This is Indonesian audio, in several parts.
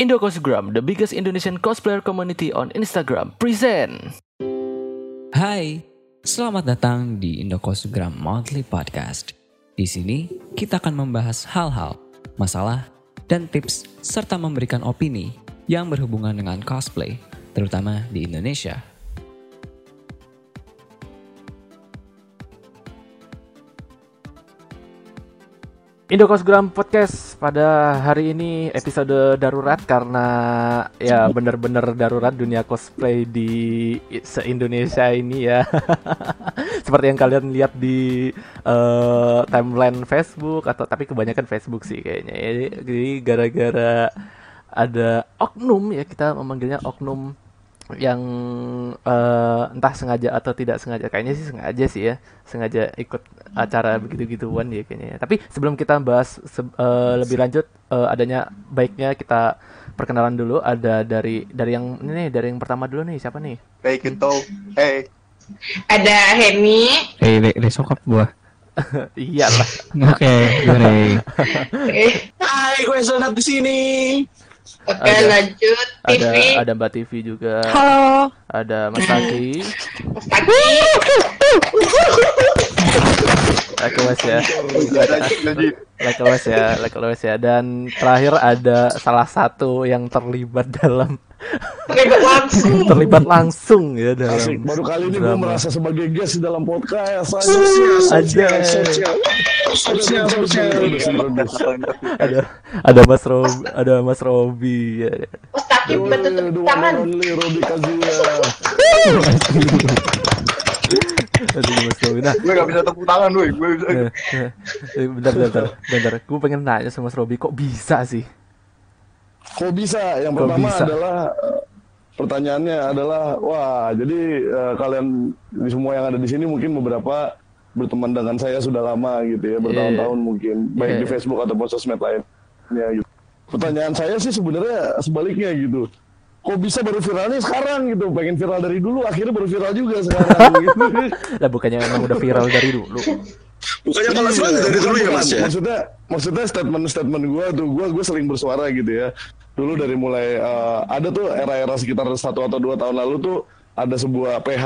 Indocosgram, the biggest Indonesian cosplayer community on Instagram, present. Hai, selamat datang di Indocosgram Monthly Podcast. Di sini kita akan membahas hal-hal, masalah, dan tips serta memberikan opini yang berhubungan dengan cosplay, terutama di Indonesia. Indocosgram Podcast pada hari ini episode darurat karena ya bener-bener darurat dunia cosplay di se-Indonesia ini ya. Seperti yang kalian lihat di uh, timeline Facebook atau tapi kebanyakan Facebook sih kayaknya. Jadi gara-gara ada oknum ya kita memanggilnya oknum yang uh, entah sengaja atau tidak sengaja. Kayaknya sih sengaja sih ya. Sengaja ikut acara begitu-gituan ya kayaknya tapi sebelum kita bahas se uh, lebih lanjut uh, adanya baiknya kita perkenalan dulu. Ada dari dari yang ini nih dari yang pertama dulu nih. Siapa nih? Hey Kinto Hey. Ada Hemi. Eh, hey, re sokap gua. iyalah. Oke, gue Rey. eh, Hai gue Zelnat di sini oke Ada- lanjut TV ada ada Mbak TV juga. Halo. Ada Mas Taki. Mas Taki Oke Mas ya Like Mas ya Like Mas ya dan terakhir ada salah satu yang terlibat dalam terlibat langsung terlibat langsung ya dalam Asik, baru kali ini gue merasa sebagai guest di dalam podcast. Aja. Ada ada Mas Rob ada Mas Robi ya. Bantu tepuk tangan Robi Kazuya. Aduh, Mas nah Gue gak bisa tepuk tangan gue Gue bisa eh, eh, bentar bentar bentar gue pengen nanya sama Mas Robi kok bisa sih Kok bisa? Yang Kok pertama bisa? adalah eh, pertanyaannya adalah wah jadi eh, kalian di semua yang ada di sini mungkin beberapa berteman dengan saya sudah lama gitu ya bertahun-tahun mungkin baik Iya. di Facebook ataupun sosmed lainnya gitu. Pertanyaan saya sih sebenarnya sebaliknya gitu. Kok bisa baru viralnya sekarang gitu? Pengen viral dari dulu, akhirnya baru viral juga sekarang. gitu. lah bukannya emang udah viral dari dulu Bukannya malah Iya, dari dulu ya mas ya Maksudnya, maksudnya statement-statement gue tuh, gue gue sering bersuara gitu ya. Dulu dari mulai eh, ada tuh era-era sekitar satu atau dua tahun lalu tuh ada sebuah PH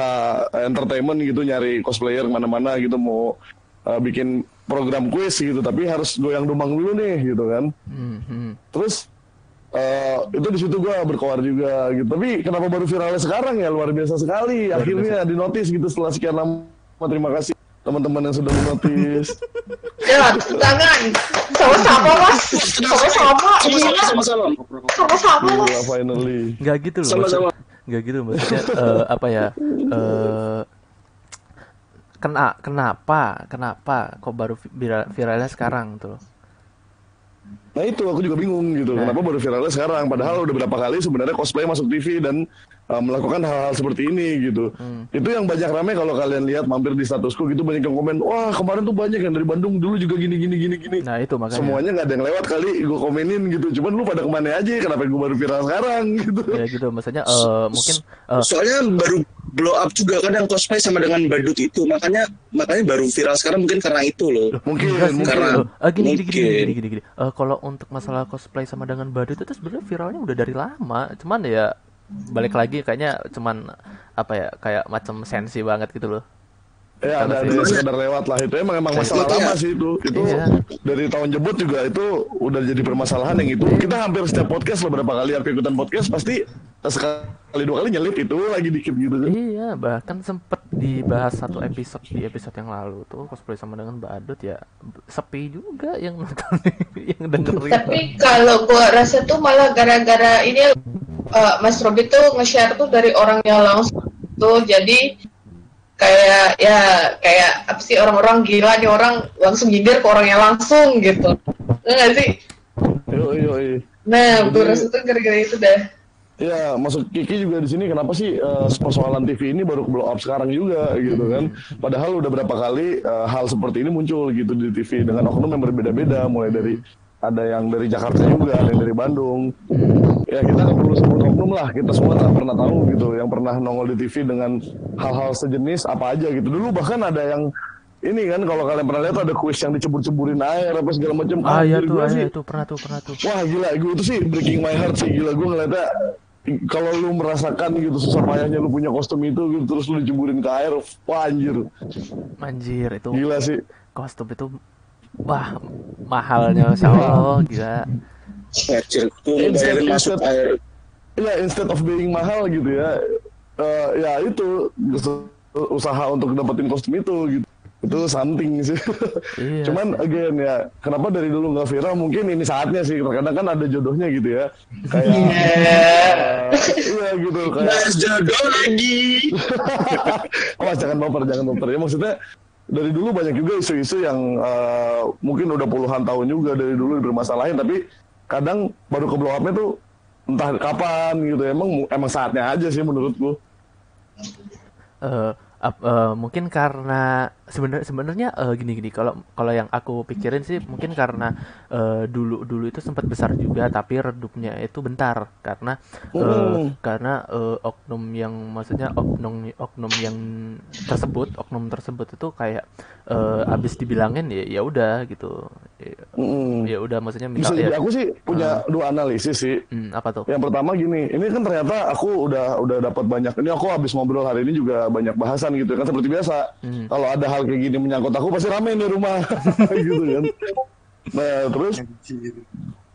entertainment gitu nyari cosplayer ke mana-mana gitu mau eh, bikin program quiz gitu, tapi harus goyang domang dulu nih gitu kan. Hmm, hmm. Terus eh, itu di situ gue berkoar juga gitu. Tapi kenapa baru viralnya sekarang ya luar biasa sekali. Akhirnya dinotis gitu setelah sekian lama. Terima kasih teman-teman yang sudah menotis. ya tepuk tangan sama-sama mas sama-sama Sama-sama sama-sama mas Gila, finally. nggak gitu loh Sama-sama. gitu maksudnya eh, apa ya eh kena kenapa kenapa kok baru vi- viral, viralnya sekarang tuh Nah itu aku juga bingung gitu. Nah. Kenapa baru viralnya sekarang? Padahal udah berapa kali sebenarnya cosplay masuk TV dan uh, melakukan hal-hal seperti ini gitu. Hmm. Itu yang banyak rame kalau kalian lihat mampir di statusku gitu banyak yang komen, wah kemarin tuh banyak yang dari Bandung dulu juga gini gini gini gini. nah itu makanya Semuanya nggak ada yang lewat kali gue komenin gitu. Cuman lu pada ke mana aja? Kenapa gue baru viral sekarang gitu? ya gitu maksudnya eh, mungkin eh, Soalnya baru blow up juga kan yang cosplay sama dengan badut itu. Makanya makanya baru viral sekarang mungkin karena itu loh. Mungkin, sih mungkin. karena- loh. Eh, gini, gini gini gini mungkin. gini gini gini Eh, kalau untuk masalah cosplay sama dengan badut itu sebenarnya viralnya udah dari lama cuman ya balik lagi kayaknya cuman apa ya kayak macam sensi banget gitu loh. Ya ada ada sekedar lewat lah. Itu emang emang masalah Itu ya. lama sih itu. Itu Iya. dari tahun jebut juga itu udah jadi permasalahan yang itu. Kita hampir setiap podcast beberapa kali aku ikutan podcast pasti sekali dua kali nyelip itu lagi dikit gitu kan. Iya, bahkan sempet dibahas satu episode di episode yang lalu tuh cosplay sama dengan Badut ya sepi juga yang nonton yang dengerin. tapi kalau gua rasa tuh malah gara-gara ini eh, Mas Robi tuh nge-share tuh dari orangnya langsung tuh jadi kayak ya kayak apa sih orang-orang gila nih orang langsung nyindir ke orangnya langsung gitu. Enggak sih? Nah gua Jadi- rasa tuh gara-gara itu dah Iya, masuk Kiki juga di sini. Kenapa sih eh, persoalan TV ini baru blow up sekarang juga gitu kan? Padahal udah berapa kali eh, hal seperti ini muncul gitu di TV dengan oknum yang berbeda-beda, mulai dari ada yang dari Jakarta juga, ada yang dari Bandung. Ya kita nggak perlu sebut oknum lah, kita semua tak pernah tahu gitu, yang pernah nongol di TV dengan hal-hal sejenis apa aja gitu. Dulu bahkan ada yang ini kan kalau kalian pernah lihat ada kuis yang dicebur-ceburin air apa segala macam. Ah ya Anjir, tuh, ah, sih, ya, itu pernah tuh, pernah tuh. Wah gila, gue itu sih breaking my heart sih gila gue ngeliatnya kalau lu merasakan gitu susah payahnya lu punya kostum itu gitu terus lu diceburin ke air, wah anjir, Anjir itu gila sih. kostum itu wah mahalnya Allah gila. Anjir, tuh lu bayangin masuk air. Ya instead of being mahal gitu ya, eh, ya itu usaha untuk dapetin kostum itu gitu. Itu something sih. Iya Cuman again ya, kenapa dari dulu nggak viral? Mungkin ini saatnya sih. Terkadang kan ada jodohnya gitu ya. Kayak eh, iya gitu kayak Bahas jodoh lagi. Awas jangan baper, jangan baper. Ya maksudnya dari dulu banyak juga isu-isu yang eh, mungkin udah puluhan tahun juga dari dulu bermasalahin, tapi kadang baru ke blow up-nya tuh entah kapan gitu. Emang emang saatnya aja sih menurutku. eh ap- eh, mungkin karena sebenarnya sebenarnya eh, gini-gini kalau kalau yang aku pikirin sih mungkin karena eh, dulu dulu itu sempat besar juga tapi redupnya itu bentar karena eh, Hmm. karena eh, oknum yang maksudnya oknum oknum yang tersebut oknum tersebut itu kayak eh, abis dibilangin ya ya udah gitu ya, Mm-mm. ya udah maksudnya Bisa misal jadi ya aku sih punya dua analisis sih. hmm, apa tuh Yang pertama gini, ini kan ternyata aku udah udah dapat banyak. Ini aku habis ngobrol hari ini juga banyak bahasan gitu kan seperti biasa. Hmm. Kalau ada hal kayak gini menyangkut aku pasti rame di rumah gitu kan. Nah terus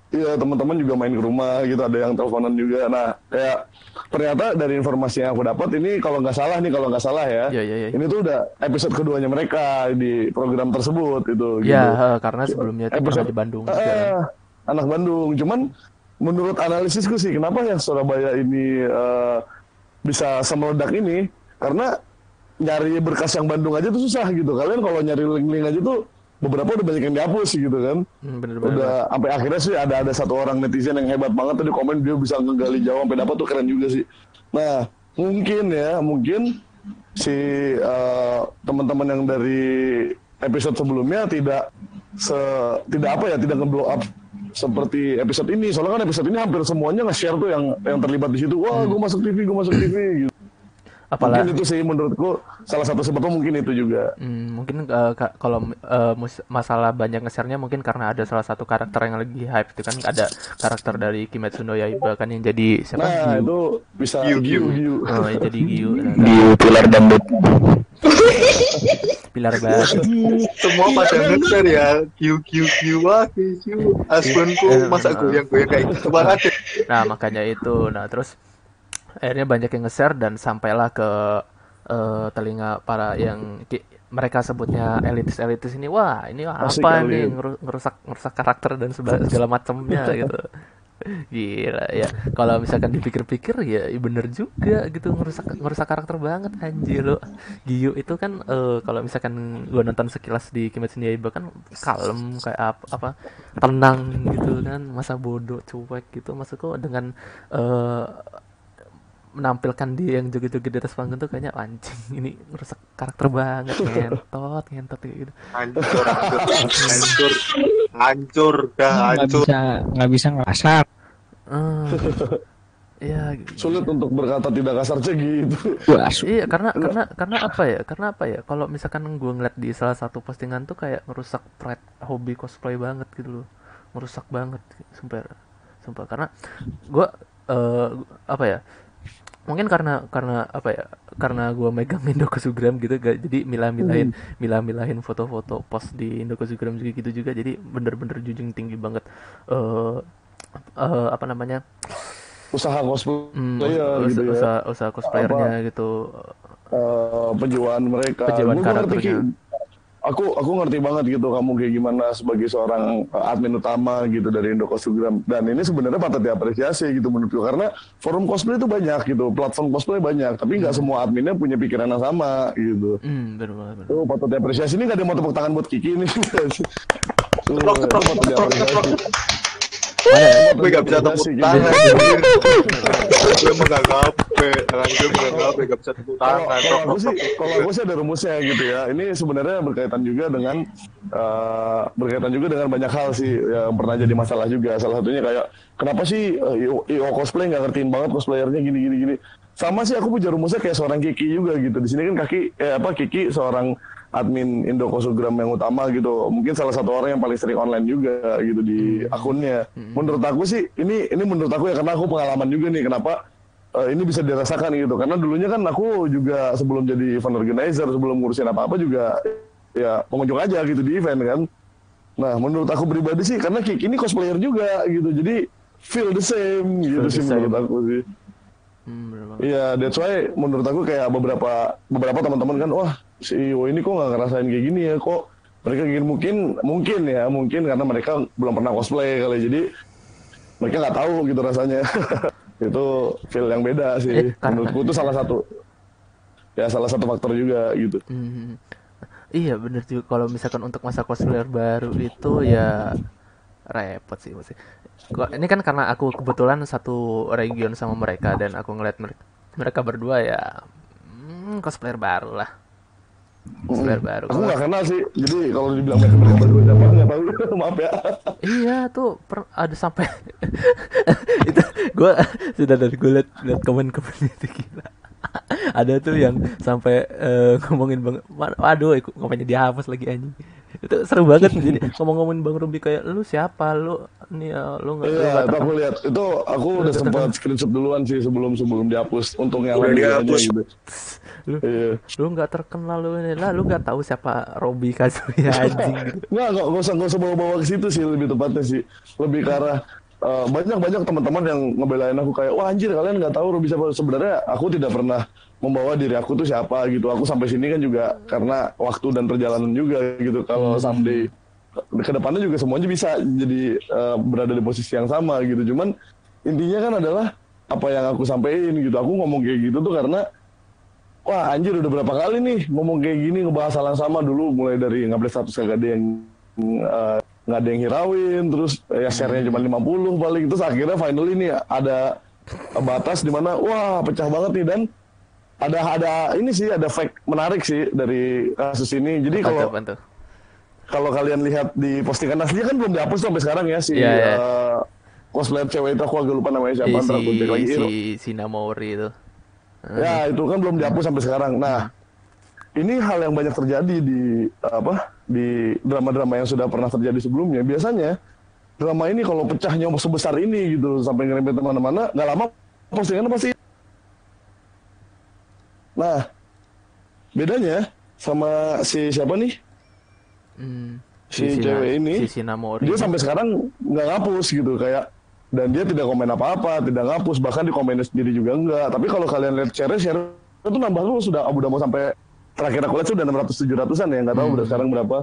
Iya teman-teman juga main ke rumah gitu ada yang teleponan juga. Nah kayak ternyata dari informasi yang aku dapat ini kalau nggak salah nih kalau nggak salah ya, Iya, iya, iya. ini tuh udah episode keduanya mereka di program tersebut itu. ya gitu. karena sebelumnya itu pernah Episode- di Bandung juga. Eh, anak Bandung. Cuman menurut analisisku sih, kenapa yang Surabaya ini eh, bisa semeledak ini? Karena nyari berkas yang Bandung aja tuh susah gitu. Kalian kalau nyari link-link aja tuh beberapa udah banyak yang dihapus gitu kan. Hmm, bener-bener Udah sampai akhirnya sih ada ada satu orang netizen yang hebat banget tadi komen dia bisa ngegali jawab sampai dapat tuh keren juga sih. Nah mungkin ya mungkin si eh, teman-teman yang dari episode sebelumnya tidak se tidak apa ya tidak nge-blow up seperti episode ini soalnya kan episode ini hampir semuanya nge-share tuh yang yang terlibat di situ wah gue masuk TV gue masuk TV gitu. Apalagi mungkin itu sih menurutku salah satu sebabnya mungkin itu juga Hmm, mungkin eh, ka- kalau eh, mus- masalah banyak nge-share-nya mungkin karena ada salah satu karakter yang lagi hype itu kan ada karakter dari Kimetsu no Yaiba kan yang jadi siapa? nah Gyu. itu bisa Giu, Giu. Giu. Oh, yang jadi Gyu. Nah, Di pilar dangdut. pilar banget. Semua pada ngeser ya. Q Q Q wah Q Q. Aspenku masa goyang kayak gitu banget. Nah, makanya itu. Nah, terus akhirnya banyak yang nge-share dan sampailah ke eh, telinga para yang ki- mereka sebutnya elitis-elitis ini. Wah, ini Asik apa kali. nih ngeru- ngerusak ngerusak karakter dan segala macamnya gitu. Gila ya. Kalau misalkan dipikir-pikir ya bener juga gitu ngerusak ngerusak karakter banget anjir lo. Giyu itu kan eh, kalau misalkan gua nonton sekilas di Kimetsu no Yaiba kan kalem kayak apa, apa tenang gitu kan masa bodoh cuek gitu maksudku dengan eh, menampilkan dia yang joget-joget di atas panggung tuh kayaknya anjing. Ini ngerusak karakter banget. Ngentot ngentot kayak gitu. Hancur, hancur, hancur, hancur, dah Nggak hancur. bisa nggak bisa ngasar. Eh, ya sulit untuk berkata tidak kasar cek gitu. Wah, Iya karena karena karena apa ya? Karena apa ya? Kalau misalkan gue ngeliat di salah satu postingan tuh kayak ngerusak pride hobi cosplay banget gitu loh. Ngerusak banget sumpah. Sumpah karena gue eh apa ya mungkin karena karena apa ya karena gue megang Indokosugram gitu gak jadi milah-milahin milah-milahin foto-foto post di Indokosugram juga gitu juga. Jadi bener-bener junjung tinggi banget. Eh eh, apa namanya? Usaha cosplay Hmm, ya, usaha, gitu ya. usaha, usaha cosplayernya gitu. Eh, penjualan mereka. Penjualan karakternya. Aku aku ngerti banget gitu kamu kayak gimana sebagai seorang eh, admin utama gitu dari Indokosugram dan ini sebenarnya patut diapresiasi gitu menurutku karena forum cosplay itu banyak gitu platform cosplay banyak tapi nggak semua adminnya punya pikiran yang sama gitu. hmm bener bener. Tuh patut diapresiasi ini nggak ada yang mau tepuk tangan buat Kiki. Tuh, patut teprok, Gue gak bisa tepuk tangan. Gue tangan gak bisa tepuk tangan. kalau aku sih, kalau aku sih ada rumusnya gitu ya. Ini sebenarnya berkaitan juga dengan eh, berkaitan juga dengan banyak hal sih yang pernah jadi masalah juga. Salah satunya kayak kenapa sih eh, IO, IO cosplay nggak ngertiin banget cosplayernya gini gini gini. Sama sih aku punya rumusnya kayak seorang Kiki juga gitu. Di sini kan kaki eh, apa Kiki seorang admin Indo Kosogram yang utama gitu. Mungkin salah satu orang yang paling sering online juga gitu di akunnya. Menurut aku sih ini ini menurut aku ya karena aku pengalaman juga nih kenapa eh, ini bisa dirasakan gitu. Karena dulunya kan aku juga sebelum jadi event organizer, sebelum ngurusin apa-apa juga ya pengunjung aja gitu di event kan. Nah, menurut aku pribadi sih karena Kiki ini cosplayer juga gitu. Jadi feel the same gitu the sih same. menurut aku sih. Hmm. Iya, that's why menurut aku kayak beberapa beberapa teman-teman kan, wah si Iwo ini kok nggak ngerasain kayak gini ya, kok mereka gini mungkin mungkin ya mungkin karena mereka belum pernah cosplay kali, jadi mereka nggak tahu gitu rasanya. itu feel yang beda Eh, sih. karena- Menurutku itu salah satu ya salah satu faktor juga gitu. Hmm. Iya bener juga kalau misalkan untuk masa cosplayer baru itu ya repot sih masih. Ini kan karena aku kebetulan satu region sama mereka dan aku ngeliat mereka mereka berdua ya hmm, cosplayer baru lah. Cosplayer baru. Aku nggak kenal sih, jadi kalau dibilang mereka mereka berdua siapa nggak tahu. Maaf ya. Iya tuh per- ada sampai itu gue sudah dari gue liat, liat komen-komen itu gila. ada tuh yang sampai eh, ngomongin bang, wa- waduh ikut komennya dihapus lagi anjing. Itu seru banget jadi ngomong-ngomongin bang Ruby kayak lu siapa lu nih eh, lu nggak Iya, aku terkenal." lihat. Itu aku udah sempat screenshot duluan sih sebelum sebelum dihapus. Yang Udah dihapus. gitu. lu Iya. lu nggak terkenal lu ini lah lu nggak tahu siapa Robi Kazuya anjing gitu. Nggak, nggak, nggak usah, nggak usah bawa-bawa ke situ sih lebih tepatnya sih. Lebih ke arah eh, banyak-banyak teman-teman yang ngebelain aku kayak, wah anjir kalian nggak tahu Ruby siapa. Sebenarnya aku tidak pernah membawa diri aku tuh siapa gitu. Aku sampai sini kan juga karena waktu dan perjalanan juga gitu. Kalau someday ke depannya juga semuanya bisa jadi eh, berada di posisi yang sama gitu. Cuman intinya kan adalah apa yang aku sampaikan gitu. Aku ngomong kayak gitu tuh karena Wah anjir udah berapa kali nih ngomong kayak gini ngebahas hal yang sama dulu mulai dari ngupdate status kagak ada yang eh, nggak ada yang hirauin terus eh, ya share-nya cuma 50 paling terus akhirnya finally nih ada batas di mana wah pecah banget nih dan ada ada ini sih ada fact menarik sih dari kasus ini jadi kalau kalau kalian lihat di postingan aslinya kan belum dihapus sampai sekarang ya si Iya, iya. eh, cosplayer cewek itu aku agak lupa namanya siapa ntar aku cek lagi si, si Sinamori itu. Ya itu kan belum dihapus sampai sekarang. Nah ini hal yang banyak terjadi di apa di drama-drama yang sudah pernah terjadi sebelumnya. Biasanya drama ini kalau pecahnya sebesar ini gitu sampai ngerempet ke mana-mana, nggak lama postingannya pasti. Nah bedanya sama si siapa nih? Hmm. Si Sina- cewek ini, si Sinamori. Dia sampai sekarang nggak ngapus gitu kayak dan dia tidak komen apa-apa, tidak ngapus bahkan di komennya sendiri juga enggak. Tapi kalau kalian lihat share share itu nambah lu sudah udah mau sampai terakhir aku lihat sudah 600 700-an ya, nggak tahu Hmm. udah sekarang berapa.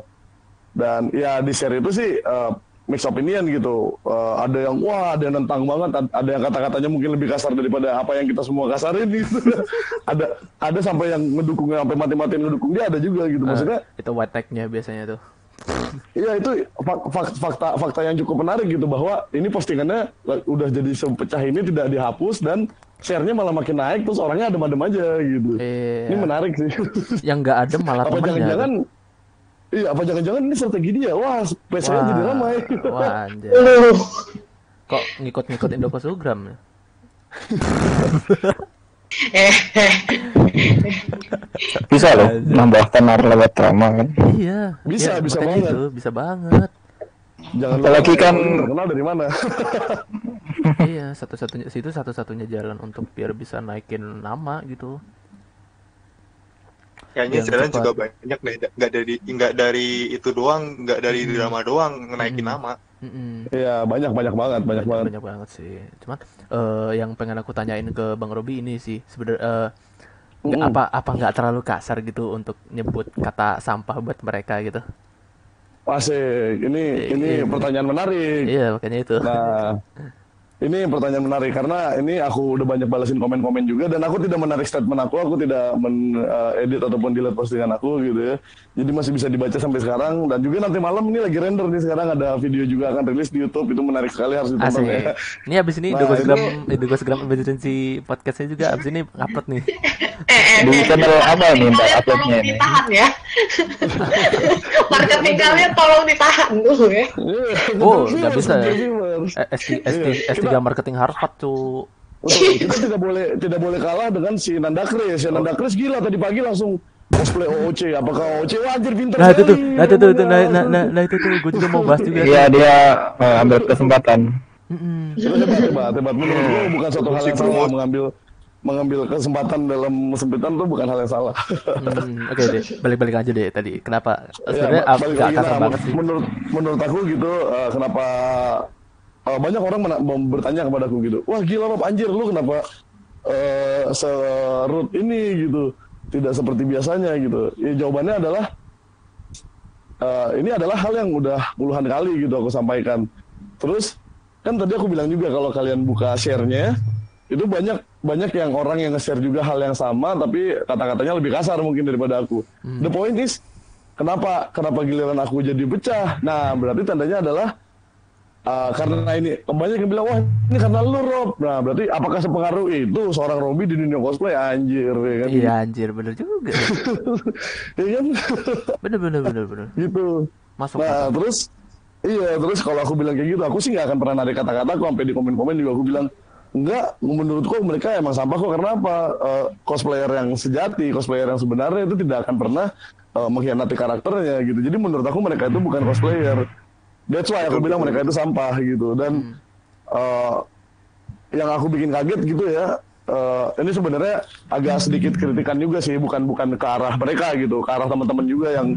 Dan ya di share itu sih eh, mix opinion gitu. Eh, ada yang wah, ada yang nentang banget, ad- ada yang kata-katanya mungkin lebih kasar daripada apa yang kita semua kasarin gitu. ada ada sampai yang ngedukungnya sampai mati-matian ngedukung dia ada juga gitu. Ah, Maksudnya itu white tag-nya biasanya tuh. Iya itu fak- fak- fakta fakta yang cukup menarik gitu bahwa ini postingannya udah jadi sepecah ini tidak dihapus dan share-nya malah makin naik terus orangnya adem-adem aja gitu. Iya. Ini menarik sih. Yang nggak adem malah apa jangan-jangan Iya, apa jangan-jangan ini strategi dia? Wah, PC-nya jadi ramai. Wah, anjir. Kok ngikut-ngikut Indokosmogram ya? Bisa loh nambah tenar lewat drama kan. Iya. Bisa, Iya, bisa banget. itu, bisa banget. Jangan Apalagi kan- lu terkenal dari mana? iya, satu-satunya situ satu-satunya jalan untuk biar bisa naikin nama gitu. Kayaknya Yang jalan cepat. juga banyak deh, nggak dari nggak dari itu doang, nggak dari Hmm. drama doang ngenaikin Hmm. nama. Iya, banyak banyak banget, banyak banget. banyak banget sih. Cuman eh, yang pengen aku tanyain ke Bang Robi ini sih sebenarnya eh, nggak- Mm. apa apa nggak terlalu kasar gitu untuk nyebut kata sampah buat mereka gitu. Asik. Ini ini Iya. pertanyaan menarik. Iya, makanya itu. Nah, ini pertanyaan menarik karena ini aku udah banyak balasin komen-komen juga dan aku tidak menarik statement aku, aku tidak men-edit ataupun delete postingan aku gitu ya. Jadi masih bisa dibaca sampai sekarang dan juga nanti malam ini lagi render nih sekarang ada video juga akan rilis di YouTube itu menarik sekali harus ditonton Asik. ya. Ini abis ini Nah, Indogosgram Indogosgram emergency podcastnya juga abis ini upload nih. Eh, eh, Di eh, channel apa nih Mbak uploadnya tolong ini? ditahan ya. Marketing kalian tolong ditahan dulu ya. Oh, nggak bisa ya? Viewers. Eh, S3, S3, Iya, S3 kita- marketing Harvard tuh. Kita tidak boleh tidak boleh kalah dengan si Nanda Kris. Si Nanda Kris gila tadi pagi langsung cosplay OOC apakah OOC wah anjir pinter Nah itu tuh, nah itu tuh, tuh, nah, nah, nah, nah itu tuh, gue juga mau bahas juga. Iya dia eh, ambil kesempatan. Hebat hebat hebat. Menurut gue bukan suatu hal yang salah mengambil mengambil kesempatan dalam kesempitan tuh bukan hal yang salah. Hmm, Oke deh, balik-balik aja deh tadi. Kenapa? Ya, Sebenarnya ap- balik nggak lagi, kasar banget sih. menurut menurut aku gitu eh, kenapa eh, banyak orang bertanya kepadaku gitu wah gila Rob anjir lu kenapa eh serut ini gitu tidak seperti biasanya gitu ya jawabannya adalah eh, ini adalah hal yang udah puluhan kali gitu aku sampaikan terus kan tadi aku bilang juga kalau kalian buka share-nya itu banyak banyak yang orang yang nge-share juga hal yang sama tapi kata-katanya lebih kasar mungkin daripada aku. The point is kenapa kenapa giliran aku jadi pecah? Nah, berarti tandanya adalah uh, karena ini banyak yang bilang wah ini karena lu Rob. Nah, berarti apakah sepengaruh itu seorang Robi di dunia cosplay anjir ya kan? Iya anjir, bener juga. Iya kan? Bener bener bener bener. gitu. Masuk Nah, masuk. terus iya, terus kalau aku bilang kayak gitu, aku sih nggak akan pernah narik kata-kata aku sampai di komen-komen juga aku bilang enggak, menurutku mereka emang sampah kok karena apa? Eh, cosplayer yang sejati, cosplayer yang sebenarnya itu tidak akan pernah eh, mengkhianati karakternya gitu. Jadi menurut aku mereka itu bukan cosplayer. That's why aku bilang mereka itu sampah gitu. Dan eh, yang aku bikin kaget gitu ya. eh, ini sebenarnya agak sedikit kritikan juga sih, bukan bukan ke arah mereka gitu, ke arah teman-teman juga yang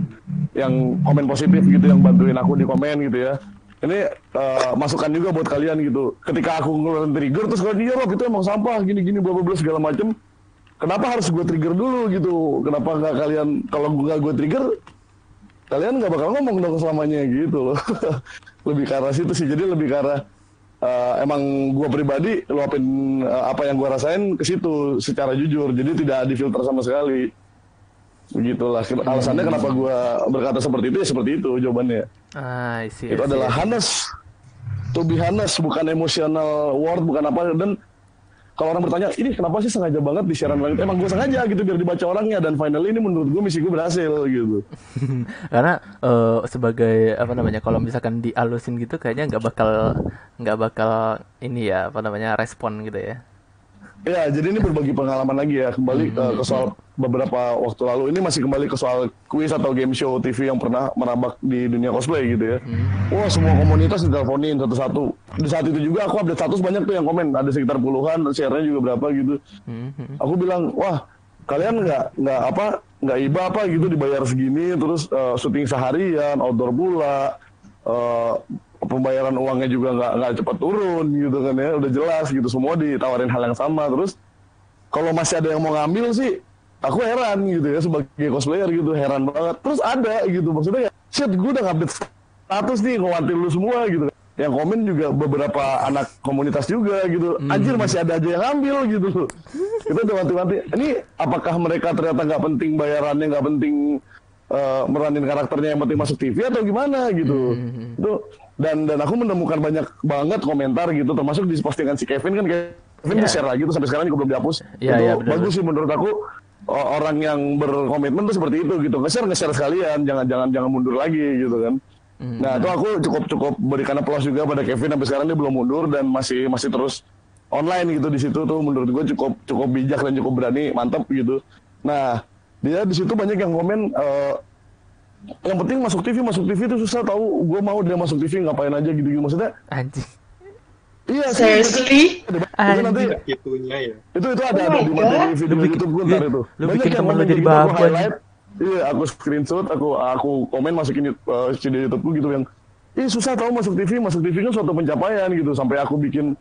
yang komen positif gitu, yang bantuin aku di komen gitu ya. Ini eh, masukan juga buat kalian gitu. Ketika aku ngeluarin trigger terus kalian iya Rob itu emang sampah gini-gini bla bla bla segala macem. Kenapa harus gue trigger dulu gitu? Kenapa nggak kalian kalau nggak gue trigger kalian nggak bakal ngomong dong selamanya gitu loh. lebih ke arah situ sih. Jadi lebih ke arah eh, emang gua pribadi luapin eh, apa yang gua rasain ke situ secara jujur. Jadi tidak difilter sama sekali. Begitulah alasannya kenapa gua berkata seperti itu ya seperti itu jawabannya. Ah, isi. Itu adalah honest. To be honest, bukan emotional word, bukan apa dan kalau orang bertanya, ini kenapa sih sengaja banget di siaran langit? Emang gue sengaja gitu biar dibaca orangnya dan finally ini menurut gue misi gue berhasil gitu. Karena eh, sebagai apa namanya, kalau misalkan dialusin gitu, kayaknya nggak bakal nggak bakal ini ya apa namanya respon gitu ya. Ya, jadi ini berbagi pengalaman lagi ya. Kembali uh, ke soal beberapa waktu lalu. Ini masih kembali ke soal kuis atau game show TV yang pernah merambak di dunia cosplay gitu ya. Wah, semua komunitas diteleponin satu-satu. Di saat itu juga aku update status banyak tuh yang komen. Ada sekitar puluhan, share-nya juga berapa gitu. Aku bilang, wah kalian nggak nggak apa nggak iba apa gitu dibayar segini terus uh, syuting seharian outdoor pula uh, pembayaran uangnya juga nggak nggak cepat turun gitu kan ya. Udah jelas gitu semua ditawarin hal yang sama. Terus kalau masih ada yang mau ngambil sih aku heran gitu ya sebagai cosplayer gitu heran banget. Terus ada gitu maksudnya ya shit gue udah update status nih ngewanti lu semua gitu. Yang komen juga beberapa anak komunitas juga gitu. Anjir masih ada aja yang ngambil gitu. Kita udah wanti-wanti ini apakah mereka ternyata nggak penting bayarannya nggak penting eh, meranin karakternya yang penting masuk TV atau gimana gitu. Itu dan dan aku menemukan banyak banget komentar gitu termasuk di postingan si Kevin kan Kevin Iya. di share lagi tuh sampai sekarang juga belum dihapus. Iya, itu iya, benar, bagus sih menurut aku orang yang berkomitmen tuh seperti itu gitu. Nge-share nge-share sekalian jangan jangan jangan mundur lagi gitu kan. Nah itu aku cukup cukup berikan aplaus juga pada Kevin sampai sekarang dia belum mundur dan masih masih terus online gitu di situ tuh. Menurut gue cukup cukup bijak dan cukup berani mantap gitu. Nah dia di situ banyak yang komen eh, yang penting masuk TV masuk TV itu susah tahu gue mau dia masuk TV ngapain aja gitu gitu maksudnya Anjing. iya Seriously? itu nanti Itunya ya. itu itu ada Oh ada di materi Lu video bikin- YouTube gue ntar lu- itu lu Banyak bikin yang temen lu jadi babu, highlight iya aku screenshot aku aku komen masukin uh, video YouTube gue gitu yang Ih susah tahu masuk TV, masuk TV kan suatu pencapaian gitu. Sampai aku bikin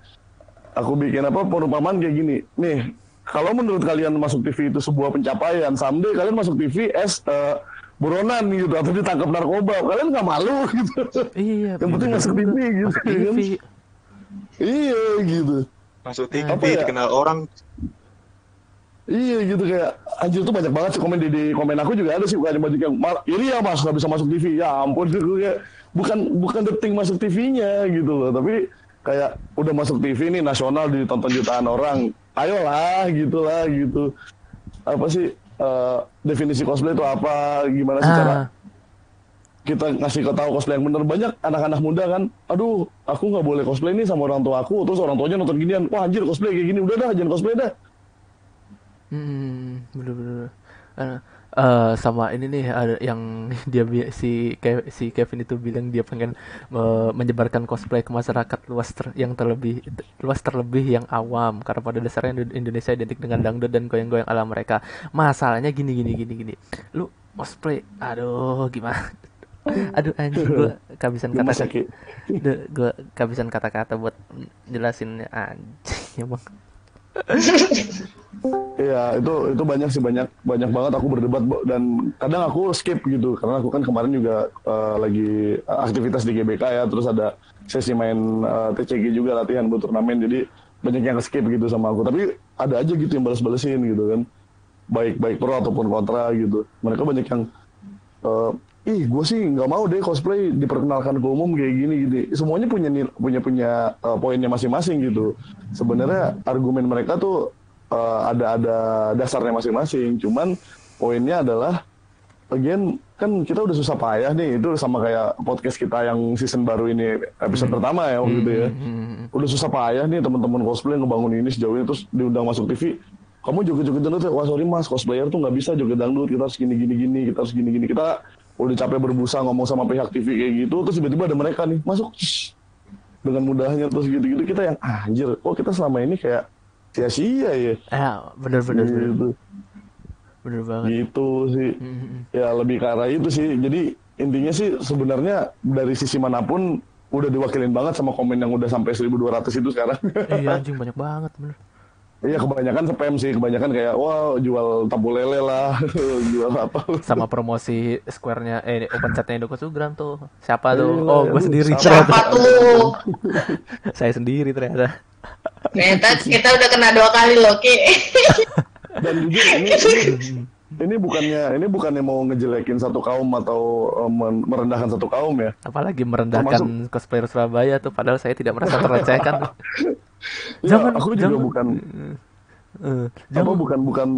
aku bikin apa perumpamaan kayak gini. Nih, kalau menurut kalian masuk TV itu sebuah pencapaian, someday kalian masuk TV as uh, buronan gitu atau ditangkap narkoba, kalian nggak malu gitu. Iya. Yang penting masuk. TV gitu. Masuk ya kan? TV. Iya gitu. Masuk TV Apa ya? dikenal orang. Iya gitu kayak anjir tuh banyak banget sih komen di, di komen aku juga ada sih bukan banyak yang ini ya mas nggak bisa masuk TV ya ampun gitu kayak bukan bukan deting masuk TV-nya gitu loh tapi kayak udah masuk TV nih nasional ditonton jutaan orang. Ayolah gitulah gitu. Apa sih eh, definisi cosplay itu apa? Gimana sih cara Ah, kita ngasih ke tahu cosplay yang bener? Banyak anak-anak muda kan aduh aku nggak boleh cosplay nih sama orang tua aku. Terus orang tuanya nonton ginian wah anjir cosplay kayak gini. Udah dah jangan cosplay dah. Hmm, bener-bener. Eh, eh sama ini nih ada yang dia si Ke- si Kevin itu bilang dia pengen eh, menyebarkan cosplay ke masyarakat luas ter- yang terlebih luas terlebih yang awam karena pada dasarnya Indo- Indonesia identik dengan dangdut dan goyang-goyang ala mereka. Masalahnya gini gini gini gini. Lu cosplay aduh gimana? Aduh anjing gua kehabisan ya, kata-kata. Gua kehabisan kata-kata buat jelasinnya anjing emang. Iya itu itu banyak sih banyak banyak banget aku berdebat dan kadang aku skip gitu karena aku kan kemarin juga eh, lagi aktivitas di GBK ya terus ada sesi main eh, TCG juga latihan buat turnamen jadi banyak yang skip gitu sama aku. Tapi ada aja gitu yang balas-balesin gitu kan. Baik baik pro ataupun kontra gitu. Mereka banyak yang eh, ih gue sih nggak mau deh cosplay diperkenalkan ke umum kayak gini gini semuanya punya nil- punya punya eh, poinnya masing-masing gitu. Sebenarnya argumen mereka tuh eh, ada ada dasarnya masing-masing. Cuman poinnya adalah again kan kita udah susah payah nih. Itu sama kayak podcast kita yang season baru ini episode pertama ya waktu itu ya. Hmm. udah susah payah nih teman-teman cosplay ngebangun ini sejauh ini. Terus diundang masuk TV kamu joget-joget dangdut ya? wah sorry mas. Cosplayer tuh nggak bisa joget dangdut. Kita harus gini gini gini. Kita harus gini gini. Kita udah capek berbusa ngomong sama pihak TV kayak gitu terus tiba-tiba ada mereka nih masuk. Dengan mudahnya terus gitu-gitu kita yang ah, anjir kok kita selama ini kayak sia-sia ya? Eh, bener bener gitu. Bener banget. gitu sih. Hmm. ya lebih ke arah itu sih. Jadi intinya sih sebenarnya dari sisi mana pun udah diwakilin banget sama komen yang udah sampai 1200 itu sekarang. Iya anjing banyak banget bener. Iya kebanyakan spam sih, kebanyakan kayak wah jual tabu lele lah, jual apa. Sama promosi square-nya eh open chat-nya Sugram tuh. Siapa tuh? Iya, Oh, gue sendiri siapa? ternyata. Apa tuh? Saya sendiri ternyata. Ternyata kita udah kena dua kali loh, Ki. Dan jujur ini, ini ini bukannya ini bukannya mau ngejelekin satu kaum atau men- merendahkan satu kaum ya. Apalagi merendahkan cosplayer Surabaya tuh padahal saya tidak merasa terlecehkan. Ya, Jangan- aku juga jangan- bukan Eh, apa jangan bukan bukan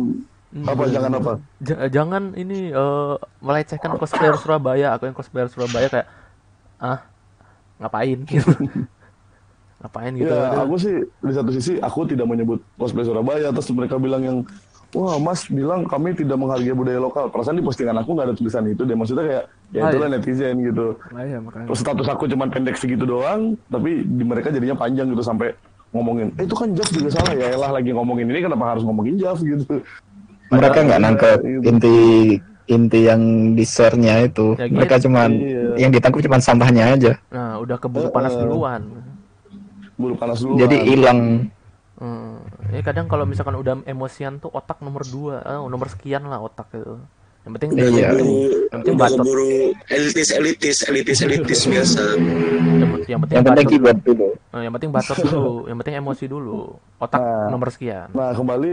apa jangan apa. ja- jangan ini eh, melecehkan cosplayer Surabaya. Aku yang cosplayer Surabaya kayak ah ngapain gitu. ngapain gitu. Ya, aku sih di satu sisi aku tidak menyebut cosplay Surabaya, terus mereka bilang yang Wah, Mas bilang kami tidak menghargai budaya lokal. Perasaan di postingan aku nggak ada tulisan itu deh. Maksudnya kayak ya Ah, itulah iya. netizen gitu. Nah, iya, makanya. Terus status aku cuma pendek segitu doang, tapi di mereka jadinya panjang gitu sampai ngomongin, eh itu kan Jav juga salah ya, elah lagi ngomongin ini kenapa harus ngomongin Jav gitu. mereka nggak nangkep Iya. inti inti yang di share-nya itu Ya, mereka gitu. cuman Iya. yang ditangkap cuman sampahnya aja Nah, udah keburu panas Eh, duluan. Bulu panas dulu. jadi hilang Hmm. Ya kadang kalau misalkan udah emosian tuh otak nomor dua, eh, nomor sekian lah otak itu. Yang penting Iya. yang Keburu, penting udah batot. elitis elitis elitis elitis biasa. Yang, yang penting yang penting keyboard dulu Eh, yang penting batot dulu, yang penting emosi dulu. Otak Nah. nomor sekian. Nah kembali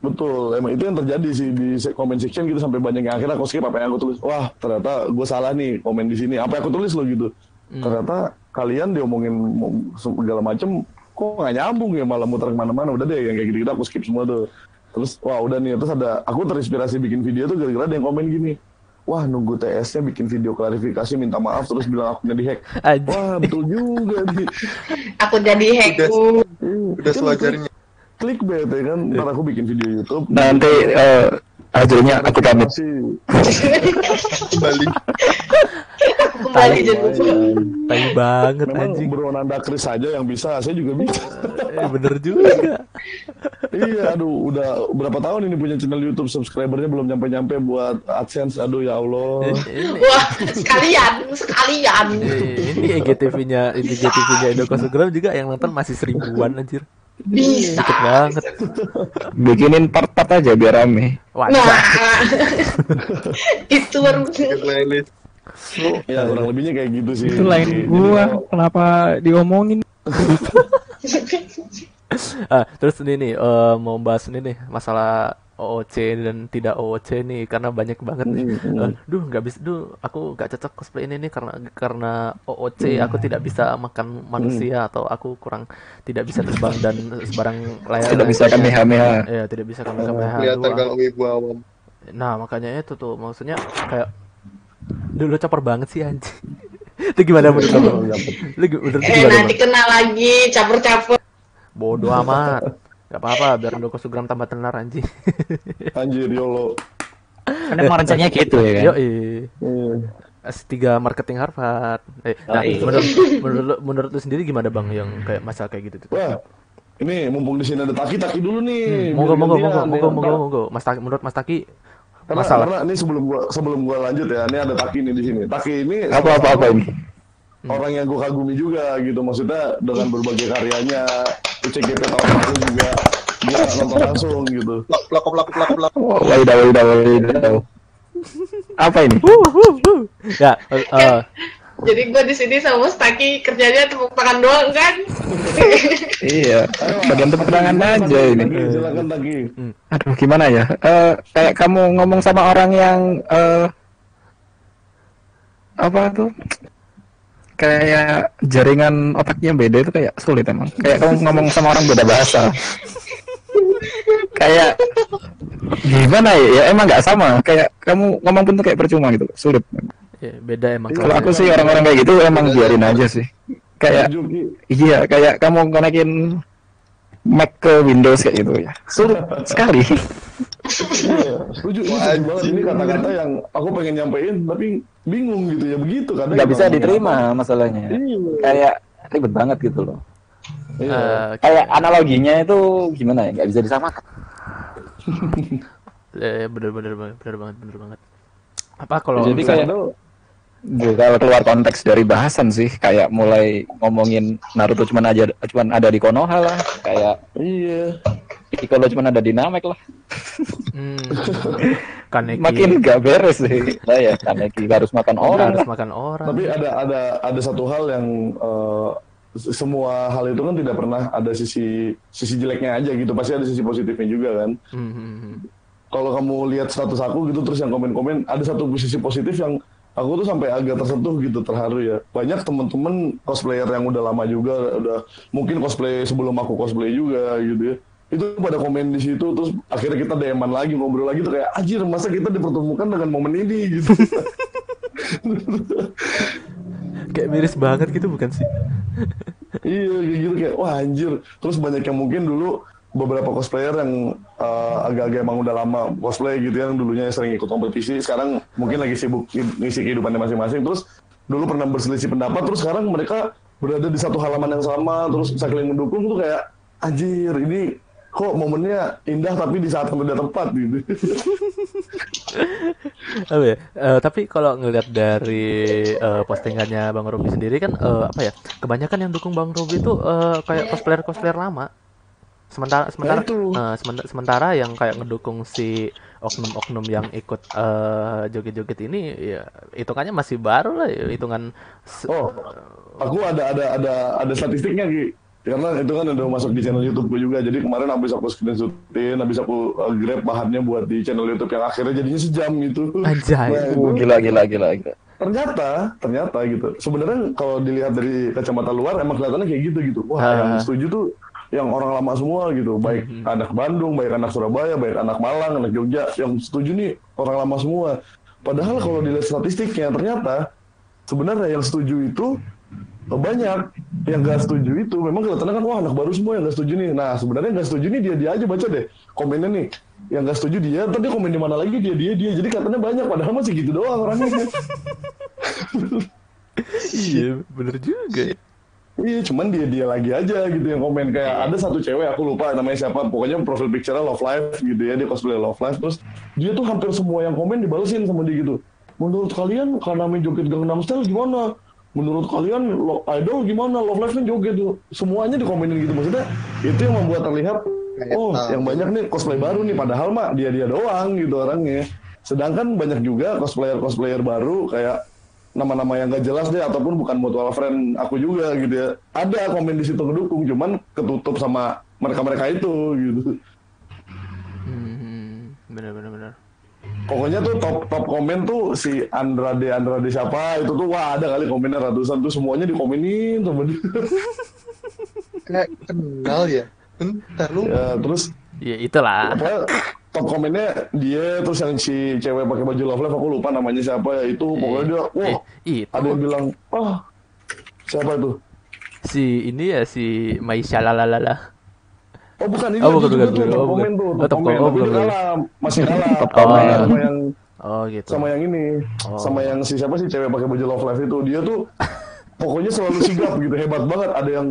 betul emang itu yang terjadi sih di comment section gitu sampai banyak yang akhirnya aku skip apa yang aku tulis wah ternyata gue salah nih komen di sini apa yang aku tulis lo gitu Hmm. ternyata kalian diomongin mo- segala macem kok nggak nyambung ya malah muter ke mana-mana udah deh yang kayak gitu, aku skip semua tuh terus wah udah nih terus ada aku terinspirasi bikin video tuh gara-gara ada yang komen gini wah nunggu TS-nya bikin video klarifikasi minta maaf terus bilang akunnya dihack Aja. wah betul juga nih Aku jadi hackku. Udah sewajarnya. clickbait ya kan ntar aku bikin video YouTube nanti eh, hasilnya aku pamit. Kembali. Aku kembali jadi Tai banget Memang anjing. Bro Nanda Kris aja yang bisa, saya juga bisa. Eh, bener juga. iya, aduh, udah berapa tahun ini punya channel YouTube subscribernya belum nyampe-nyampe buat AdSense. Aduh ya Allah. Wah, sekalian, sekalian. ini IGTV-nya IGTV-nya Indoko Sugram juga yang nonton masih seribuan anjir. Bisa. Dikit banget. bikinin part-part aja biar rame Nah, Wajah. itu baru Playlist. ya kurang lebihnya kayak gitu sih. Itu lain Jadi, gua, kalau- kenapa diomongin? Ah, terus ini nih eh, mau bahas ini nih masalah OOC dan tidak OOC nih karena banyak banget nih. Eh, duh nggak bisa, duh aku nggak cocok cosplay ini nih karena karena OOC aku tidak bisa makan manusia atau aku kurang tidak bisa terbang dan sebarang layar. tidak bisa kan meha-meha Iya tidak bisa kami kami Kelihatan kalau wibu awam. Nah makanya itu tuh maksudnya kayak dulu caper banget sih anjing. itu gimana menurut kamu? Lu gi- menurut eh gimana? nanti kena lagi caper-caper. Bodoh amat. Gak apa-apa biar Doko Sugram tambah tenar anjing. Anjir, YOLO. Kan emang rencananya gitu ya kan. Yo, Iya. S3 marketing Harvard. Eh, nah, Yoi. menurut, menurut lu- menurut lu sendiri gimana bang yang kayak masalah kayak gitu tuh? Wah, ini mumpung di sini ada Taki, Taki dulu nih. Monggo, biar monggo, monggo, ya. monggo, monggo, Ntar- monggo. Mas Taki, menurut Mas Taki Karena, masalah. karena ini sebelum gua sebelum gua lanjut ya, ini ada Taki nih di sini. Taki ini Apa apa apa ini? Orang yang gua kagumi juga gitu. Maksudnya dengan berbagai karyanya, UCGP tahun lalu juga dia nonton langsung gitu. Plak plak plak plak. Waidah waidah waidah. Apa ini? ya, eh, eh, Jadi gue di sini sama Mas Taki kerjanya tepuk tangan doang kan? Iya. Bagian tepuk tangan aja ini. Silakan Taki. Aduh gimana ya? Eh kayak kamu ngomong sama orang yang eh apa tuh? Kayak jaringan otaknya beda itu kayak sulit emang. Kayak kamu ngomong sama orang beda bahasa. kayak gimana ya? Ya emang nggak sama. Kayak kamu ngomong pun tuh kayak percuma gitu. Sulit. ya, beda emang. Kalau aku sih orang-orang kayak gitu emang biarin aja sih. Kayak iya kayak kamu konekin Mac ke Windows kayak gitu ya. Sulit sekali. Iya, setuju. Ini setuju banget. Ini kata-kata yang aku pengen nyampein, tapi bingung gitu ya. Begitu kadang. nggak bisa diterima apa. masalahnya Iya. kayak ribet banget gitu loh Iya. Eh, kayak analoginya itu gimana ya nggak bisa disamakan eh, bener, bener banget, bener banget, bener banget. Apa kalau Jadi misalnya- kayak- kalau keluar konteks dari bahasan sih kayak mulai ngomongin Naruto cuman aja cuman ada di Konoha lah kayak Iya. Piccolo cuman ada di Namek lah Hmm. Kaneki makin gak beres sih lah ya Kaneki harus makan orang harus lah makan orang. Tapi ada ada ada satu hal yang s- semua hal itu kan tidak pernah ada sisi sisi jeleknya aja gitu. Pasti ada sisi positifnya juga kan. Hmm, hmm, hmm. Kalau kamu lihat status aku gitu terus yang komen-komen ada satu sisi positif yang aku tuh sampai agak tersentuh gitu terharu ya. Banyak temen-temen cosplayer yang udah lama juga udah mungkin cosplay sebelum aku cosplay juga gitu ya. Itu pada komen di situ terus akhirnya kita DM-an lagi ngobrol lagi tuh kayak anjir masa kita dipertemukan dengan momen ini gitu. Kayak miris banget gitu bukan sih? Iya kayak gitu kayak wah anjir. Terus banyak yang mungkin dulu beberapa cosplayer yang eh, agak-agak emang udah lama cosplay gitu yang dulunya sering ikut kompetisi, sekarang mungkin lagi sibuk i- ngisi kehidupannya masing-masing. Terus dulu pernah berselisih pendapat, terus sekarang mereka berada di satu halaman yang sama, terus saling mendukung tuh kayak anjir ini kok momennya indah tapi di saat yang tidak tepat gitu. Ya? Eh, tapi kalau ngelihat dari eh, postingannya Bang Robi sendiri kan eh, apa ya? Kebanyakan yang dukung Bang Robi itu eh, kayak cosplayer cosplayer lama. Sementara sementara itu. eh, sementara, sementara yang kayak ngedukung si oknum-oknum yang ikut eh, joget-joget ini ya hitungannya masih baru lah ya, hitungan Oh, aku ada ada ada ada statistiknya Ki. Karena itu kan udah masuk di channel YouTube gue juga. Jadi kemarin habis aku screenshotin, habis aku uh, grab bahannya buat di channel YouTube yang akhirnya jadinya sejam gitu. Anjay. Nah, itu Uh, gila gila gila, gila. ternyata ternyata gitu. Sebenarnya kalau dilihat dari kacamata luar emang kelihatannya kayak gitu gitu. Wah, Ah. yang setuju tuh yang orang lama semua gitu. Baik anak Bandung, baik anak Surabaya, baik anak Malang, anak Jogja. Yang setuju nih orang lama semua. Padahal kalau dilihat statistiknya ternyata sebenarnya yang setuju itu banyak yang gak setuju itu memang kelihatannya kan wah anak baru semua yang gak setuju nih nah sebenarnya gak setuju nih dia dia aja baca deh komennya nih yang gak setuju dia tadi komen di mana lagi dia dia dia jadi katanya banyak padahal masih gitu doang orangnya iya, bener juga ya. Iya cuman dia dia lagi aja gitu yang komen kayak ada satu cewek aku lupa namanya siapa pokoknya profil picture love life gitu ya dia cosplay love life terus dia tuh hampir semua yang komen dibalesin sama dia gitu. Menurut kalian karena main joget Gangnam Style gimana? Menurut kalian lo- idol gimana? Love life kan joget tuh. Semuanya dikomenin gitu maksudnya itu yang membuat terlihat oh yang banyak nih cosplay baru nih padahal mah dia dia doang gitu orangnya. Sedangkan banyak juga cosplayer cosplayer baru kayak nama-nama yang gak jelas deh ataupun bukan mutual friend aku juga gitu ya ada komen di situ ngedukung cuman ketutup sama mereka-mereka itu gitu Hmm, bener bener bener. pokoknya tuh top top komen tuh si Andrade Andrade siapa itu tuh wah ada kali komennya ratusan tuh semuanya dikomenin sama dia Kayak kenal ya. Bentar lu. ya, terus Ya itulah. Top komennya dia terus yang si cewek pakai baju love life aku lupa namanya siapa ya itu pokoknya dia wah Eh, itu ada yang bilang ah siapa itu si ini ya si Maisha lalalala. Oh bukan ini Oh, bukan, bukan, bukan. top Oh, komen tuh Oh, top top komen. Oh, bukan, kalah masih kalah Top sama komen. yang- sama yang Oh gitu. sama yang ini Oh. sama yang si siapa sih cewek pakai baju love life itu dia tuh pokoknya selalu sigap gitu hebat banget ada yang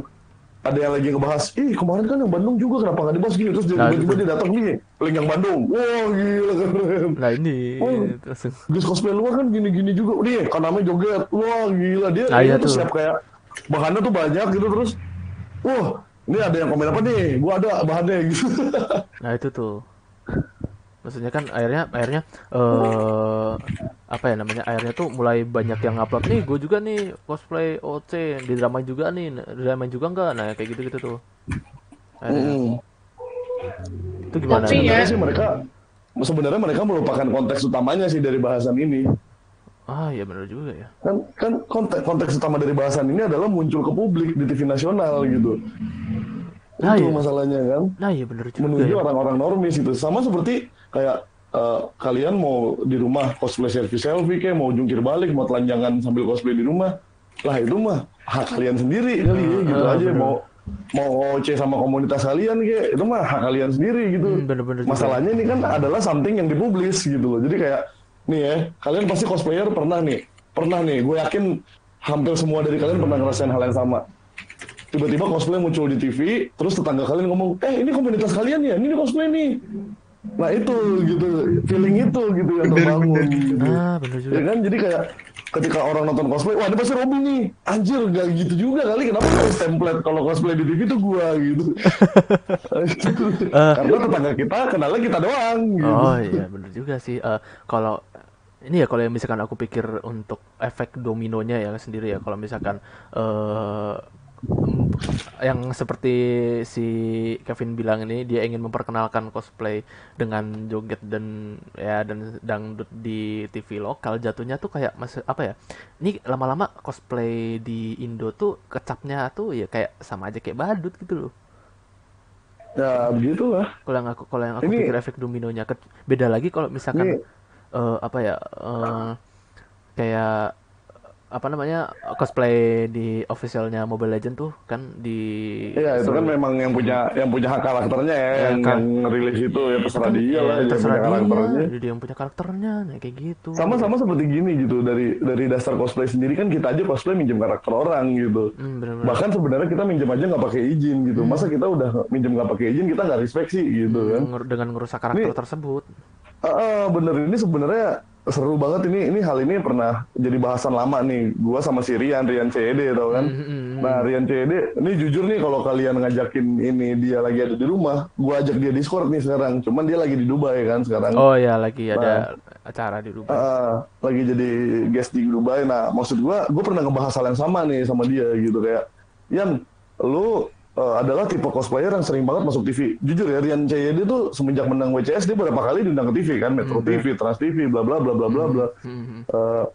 ada yang lagi ngebahas ih kemarin kan yang Bandung juga kenapa nggak dibahas gini? Terus dia Nah, tiba-tiba dia datang gini link yang Bandung. Wah gila keren. Nah ini Oh. langsung. Gus cosplay luar kan gini-gini juga. Nih kanamnya joget. Wah gila. Dia Nah, iya tuh. siap kayak bahannya tuh banyak gitu terus. Wah ini ada yang komen apa nih? Gua ada bahannya gitu. Nah itu tuh. Maksudnya kan akhirnya akhirnya eh apa ya namanya akhirnya tuh mulai banyak yang upload nih gue juga nih cosplay OC di drama juga nih di drama juga enggak nah kayak gitu gitu tuh. Akhirnya, Mm. itu gimana? Tapi ya- sih mereka sebenarnya mereka melupakan konteks utamanya sih dari bahasan ini. Ah ya benar juga ya. Kan kan konteks konteks utama dari bahasan ini adalah muncul ke publik di TV nasional gitu Nah, itu iya. masalahnya kan? Nah iya benar juga menuju ya. orang-orang normis itu sama seperti kayak eh, kalian mau di rumah cosplay selfie selfie kayak mau jungkir balik mau telanjangan sambil cosplay di rumah. Lah itu mah hak kalian sendiri kali ya gitu Ah, aja. bener. mau mau OC sama komunitas kalian kayak itu mah hak kalian sendiri gitu. Hmm, bener-bener juga. masalahnya ini kan adalah something yang dipublis gitu loh. Jadi kayak nih ya kalian pasti cosplayer pernah nih pernah nih. Gue yakin hampir semua dari kalian pernah ngerasain hal yang sama tiba-tiba cosplay muncul di TV, terus tetangga kalian ngomong, eh ini komunitas kalian ya, ini cosplay nih. Nah itu gitu, feeling itu gitu yang terbangun. Gitu. ah benar juga Ya kan, jadi kayak ketika orang nonton cosplay, wah ini pasti Robby nih, anjir gak gitu juga kali, kenapa harus template kalau cosplay di TV itu gua gitu. Karena tetangga kita kenalnya kita doang. Gitu. Oh iya bener juga sih. Eh, kalau ini ya kalau yang misalkan aku pikir untuk efek dominonya ya sendiri ya kalau misalkan eh mm, yang seperti si Kevin bilang ini dia ingin memperkenalkan cosplay dengan joget dan ya dan dangdut di TV lokal jatuhnya tuh kayak masih apa ya ini lama-lama cosplay di Indo tuh kecapnya tuh ya kayak sama aja kayak badut gitu loh Ya begitulah. kalau yang aku kalau yang aku Ini- pikir efek dominonya beda lagi kalau misalkan Ini- eh, apa ya eh, kayak apa namanya cosplay di officialnya Mobile Legend tuh kan di Iya itu kan memang yang punya yang punya hak karakternya ya, Ya, yang, kan. yang rilis itu ya terserah Kan, dia ya, lah yang terserah punya dia karakternya. dia yang punya karakternya nah, kayak gitu Sama-sama seperti gini gitu dari dari dasar cosplay sendiri kan kita aja cosplay minjem karakter orang gitu. Hmm, bener-bener. Bahkan sebenarnya kita minjem aja nggak pakai izin gitu. Masa kita udah minjem nggak pakai izin kita nggak respect sih gitu kan? Nger- dengan ngerusak karakter Ini- tersebut ah, bener ini sebenarnya seru banget ini ini hal ini pernah jadi bahasan lama nih. Gua sama si Rian Rian CED tau kan. Hmm, Nah Rian CED ini jujur nih kalau kalian ngajakin ini dia lagi ada di rumah, gua ajak dia Discord nih sekarang. Cuman dia lagi di Dubai kan sekarang. oh ya lagi Nah. ada acara di Dubai Ah, lagi jadi guest di Dubai. Nah, maksud gua, gua pernah ngebahas hal yang sama nih sama dia gitu kayak, Yan, lu eh, adalah tipe cosplayer yang sering banget masuk TV. Jujur ya, Rian CYD tuh semenjak menang WCS dia beberapa kali diundang ke TV kan, Metro TV, Trans TV, bla bla bla bla bla bla. Hmm, Eh,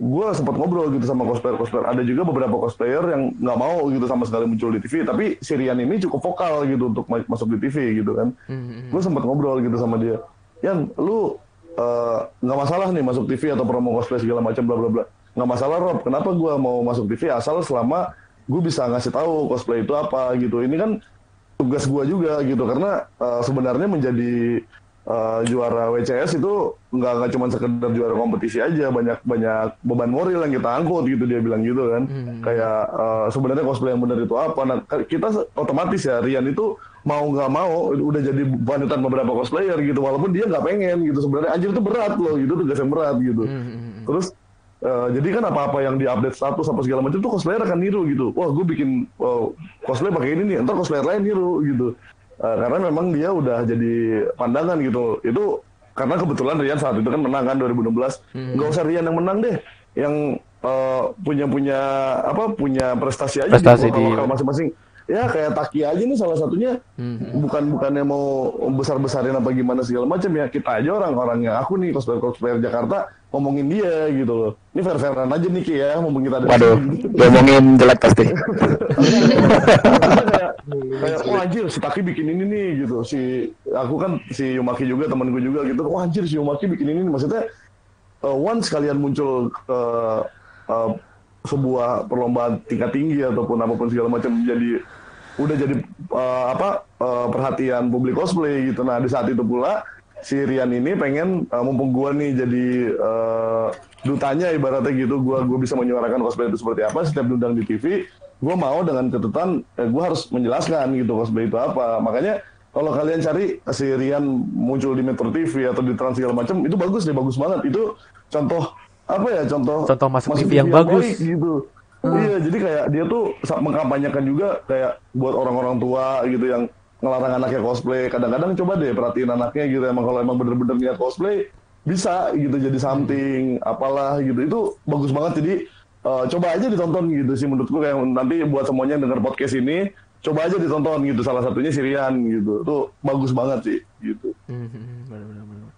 gua sempat ngobrol gitu sama cosplayer cosplayer. Ada juga beberapa cosplayer yang nggak mau gitu sama sekali muncul di TV, tapi si Rian ini cukup vokal gitu untuk ma- masuk di TV gitu kan. Hmm, gue sempat ngobrol gitu sama dia. Yan lu eh, nggak masalah nih masuk TV atau promo cosplay segala macam bla bla bla. Nggak masalah Rob. Kenapa gue mau masuk TV asal selama gue bisa ngasih tahu cosplay itu apa gitu. Ini kan tugas gue juga gitu karena eh, sebenarnya menjadi eh, juara WCS itu nggak nggak cuma sekedar juara kompetisi aja banyak banyak beban moral yang kita angkut gitu dia bilang gitu kan. Hmm. kayak eh, sebenarnya cosplay yang benar itu apa? Nah ka- kita otomatis ya Rian itu mau nggak mau udah jadi panutan beberapa cosplayer gitu walaupun dia nggak pengen gitu. Sebenarnya anjir itu berat loh gitu tugas yang berat gitu. Hmm, hmm, hmm. terus eh, jadi kan apa-apa yang diupdate status apa segala macam tuh cosplayer akan niru gitu. Wah gue bikin oh, cosplay pakai ini nih ntar cosplayer lain niru gitu. Eh, karena memang dia udah jadi pandangan gitu. Itu karena kebetulan Rian saat itu kan menang kan 2016 nggak usah Rian yang menang deh. Yang eh, punya punya apa punya prestasi aja Prestasi di di- lokal masing-masing. Ya kayak Taki aja nih salah satunya. Hmm, bukan bukannya mau besar besarin apa gimana segala macam ya kita aja orang-orang yang aku nih cosplayer cosplayer Jakarta ngomongin dia gitu loh. Ini fair fairan aja nih Ki ya ngomong kita ada Waduh, ngomongin jelek pasti. Kayak kayak wah anjir si Taki bikin ini nih gitu. Si aku kan si Yumaki juga temanku juga gitu. Wah anjir si Yumaki bikin ini nih. maksudnya uh, once kalian muncul ke uh, sebuah perlombaan tingkat tinggi ataupun apa pun segala macam jadi udah jadi uh, apa uh, perhatian publik cosplay gitu. Nah di saat itu pula si Rian ini pengen uh, mumpung gua nih jadi uh, dutanya ibaratnya gitu, gua gua bisa menyuarakan cosplay itu seperti apa setiap diundang di TV, gua mau dengan catatan eh, gua harus menjelaskan gitu cosplay itu apa. Makanya kalau kalian cari si Rian muncul di Metro TV atau di Trans segala macam itu bagus deh, bagus banget. Itu contoh apa ya contoh Contoh masuk TV yang bagus. baik gitu. Iya, jadi kayak dia tuh mengkampanyekan juga kayak buat orang-orang tua gitu yang ngelarang anaknya cosplay. Kadang-kadang coba deh perhatiin anaknya gitu. Emang kalau emang bener-bener niat cosplay bisa gitu jadi something apalah gitu. Itu bagus banget. Jadi eh, coba aja ditonton gitu sih menurutku kayak nanti buat semuanya yang denger podcast ini coba aja ditonton gitu. Salah satunya Sirian gitu. Tuh bagus banget sih gitu. Hmm, hmm, bener, bener, bener.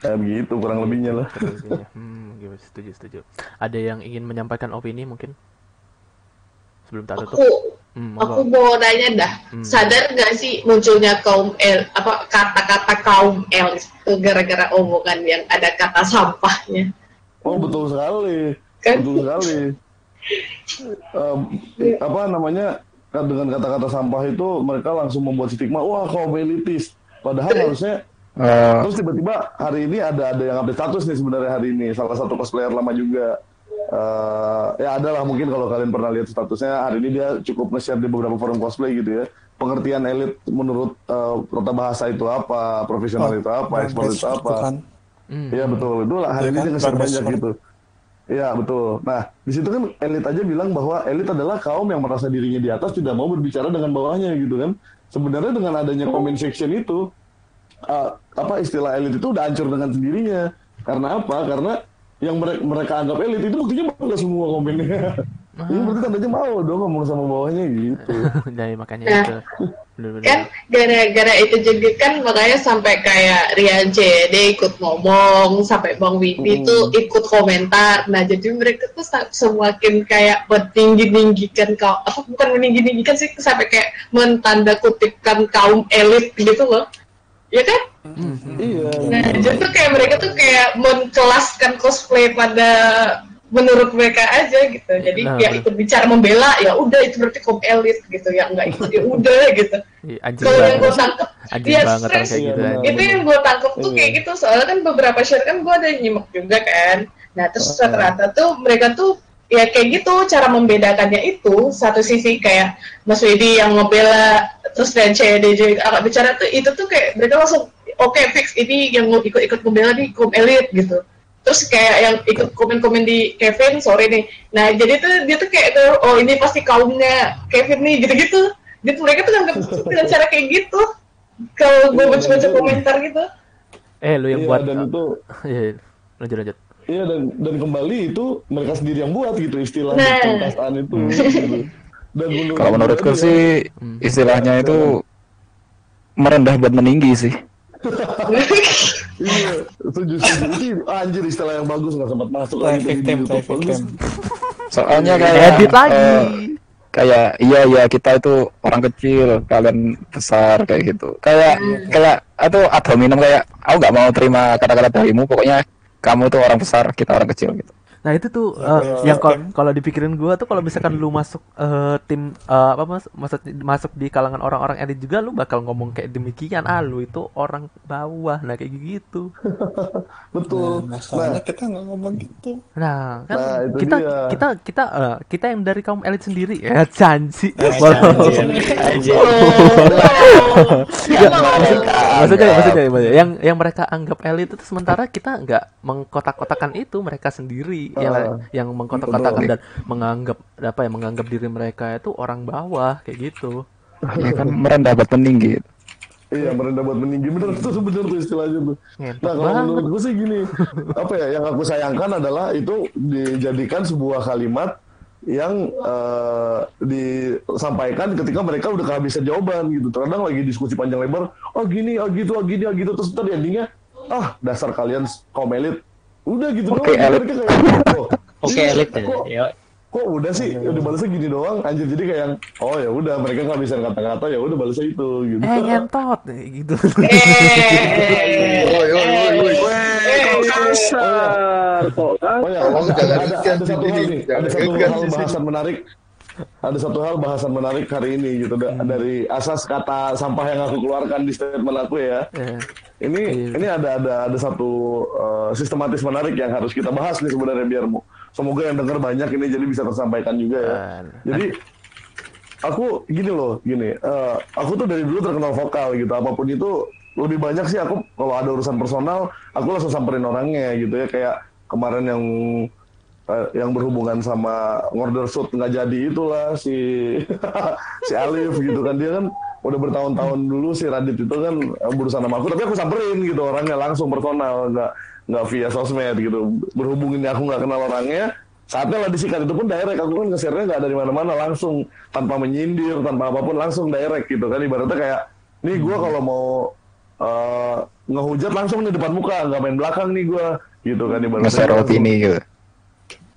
Kayak begitu kurang lebihnya lah. Terus. Hmm, gitu, setuju, setuju. Ada yang ingin menyampaikan opini mungkin? Sebelum tak tutup. Aku Hmm, aku mau nanya dah. Hmm. Sadar nggak sih munculnya kaum L apa kata-kata kaum L itu gara-gara omongan yang ada kata sampahnya? Oh betul sekali. Kan? Betul sekali. Em, apa namanya dengan kata-kata sampah itu mereka langsung membuat stigma wah kaum elitis. Padahal harusnya Eh, terus tiba-tiba hari ini ada ada yang update status nih sebenarnya hari ini salah satu cosplayer lama juga. Eh, ya ada lah mungkin kalau kalian pernah lihat statusnya hari ini dia cukup nge-share di beberapa forum cosplay gitu ya. Pengertian elit menurut eh, tata bahasa itu apa, profesional itu apa, ekspor itu apa. kan Hmm. Iya betul, itu lah hari Iya ini kan, dia nge-share Barbara banyak gitu. Iya betul. Nah di situ kan elit aja bilang bahwa elit adalah kaum yang merasa dirinya di atas tidak mau berbicara dengan bawahnya gitu kan. Sebenarnya dengan adanya comment section itu uh, apa istilah elit itu udah hancur dengan sendirinya. Karena apa? Karena yang mereka, mereka anggap elit itu buktinya bangga semua komennya. Ini berarti tandanya mau dong ngomong sama bawahnya gitu. Jadi makanya Nah, itu. Bener-bener. Kan gara-gara itu juga kan makanya sampai kayak Rian CD ikut ngomong, sampai Bang Wibi Hmm. tuh ikut komentar. Nah jadi mereka tuh semakin kayak meninggi-ninggikan kau apa bukan meninggi-ninggikan sih sampai kayak mentanda kutipkan kaum elit gitu loh. Ya kan? iya. Nah, jadi tuh kayak mereka tuh kayak mengkelaskan cosplay pada menurut mereka aja gitu. Jadi Nah, ya bener. ikut bicara membela ya udah itu berarti kaum elit gitu ya nggak ikut ya udah gitu. Iya, Kalau yang gue tangkep ya banget orang stres. kayak gitu. Iya, itu yang gue tangkep tuh Iya. kayak gitu soalnya kan beberapa share kan gue ada yang nyimak juga kan. Nah terus Ah. rata-rata tuh mereka tuh ya kayak gitu cara membedakannya itu satu sisi kayak Mas Widi yang ngebela terus dan CDJ agak bicara tuh itu tuh kayak mereka langsung oke fix ini yang mau ikut-ikut membela di kaum elit gitu terus kayak yang ikut komen-komen di Kevin sore nih nah jadi tuh dia tuh kayak tuh, oh ini pasti kaumnya Kevin nih gitu-gitu gitu mereka tuh nganggap dengan cara kayak gitu kalau gue Iya, baca-baca betul. komentar gitu Eh, lu yang Iya, buat dan itu Iya, iya. lanjut lanjut. Iya dan dan kembali itu mereka sendiri yang buat gitu istilah Nah. itu. gitu. Dan menurut kalau menurutku sih istilahnya itu merendah buat meninggi sih. iya setuju anjir istilah yang bagus nggak sempat masuk lagi victim Soalnya kayak Edit lagi. eh, kayak iya iya kita itu orang kecil, kalian besar kayak gitu. Kayak kayak atau ad hominem kayak aku nggak mau terima kata-kata darimu, pokoknya kamu tuh orang besar, kita orang kecil gitu. Nah itu tuh eh, yang kal- kalau dipikirin gua tuh kalau misalkan lu masuk eh, tim eh, apa mas masuk masuk di kalangan orang-orang elit juga lu bakal ngomong kayak demikian ah lu itu orang bawah nah kayak gitu. Betul. Nah, masalahnya kita nggak ngomong gitu Nah kan Nah, kita dia. kita kita eh, kita yang dari kaum elit sendiri ya janji. Eh, anjir. Ya, maksud- maksudnya maksudnya maksudnya, yang yang mereka anggap elit itu sementara kita nggak mengkotak-kotakan itu mereka sendiri yang Ah, yang mengkotak-kotakan dan menganggap apa ya menganggap diri mereka itu orang bawah kayak gitu. Ya kan merendah buat meninggi. gitu. Iya merendah buat meninggi bener tuh bener tuh istilahnya tuh. Ngentot Nah kalau banget. menurut gue sih gini, apa ya yang aku sayangkan adalah itu dijadikan sebuah kalimat yang eh, disampaikan ketika mereka udah kehabisan jawaban gitu. Terkadang lagi diskusi panjang lebar, oh gini, oh gitu, oh gini, oh gitu, terus ntar di endingnya, ah dasar kalian kaum elit, udah gitu Oke, doang. elit. Mereka kayak, oh, Oke iya, elit kok, ya. kok udah sih udah balasnya gini doang anjir jadi kayak yang, oh ya udah mereka nggak bisa kata-kata ya udah balasnya itu gitu Eh ngentot gitu. eh Woi, woi, woi, woi. kasar kok Tolong oh ya ada, jangan ada, ikan ada satu sini, hal nih jangan ada satu ikan hal di sini. bahasan menarik ada satu hal bahasan menarik hari ini gitu da- dari asas kata sampah yang aku keluarkan di statement aku ya. Eh, Ini Iya. ini ada ada ada satu uh, sistematis menarik yang harus kita bahas nih sebenarnya biar mu- semoga yang dengar banyak ini jadi bisa tersampaikan juga ya. Jadi aku gini loh, gini, eh, aku tuh dari dulu terkenal vokal gitu, apa pun itu lebih banyak sih aku kalau ada urusan personal, aku langsung samperin orangnya gitu ya, kayak kemarin yang yang berhubungan sama order shoot nggak jadi itulah si si Alif gitu kan. Dia kan udah bertahun-tahun dulu si Radit itu kan eh, berurusan sama aku tapi aku samperin gitu orangnya langsung personal nggak nggak via sosmed gitu. Berhubung ini aku nggak kenal orangnya saatnya lah disikat. Itu pun direct aku kan nge-share-nya nggak dari mana-mana langsung tanpa menyindir tanpa apa pun langsung direct gitu kan. Ibaratnya kayak nih gue kalau mau eh, ngehujat langsung di depan muka nggak main belakang nih gue gitu kan. Ibaratnya Nge-share langsung. opini gitu.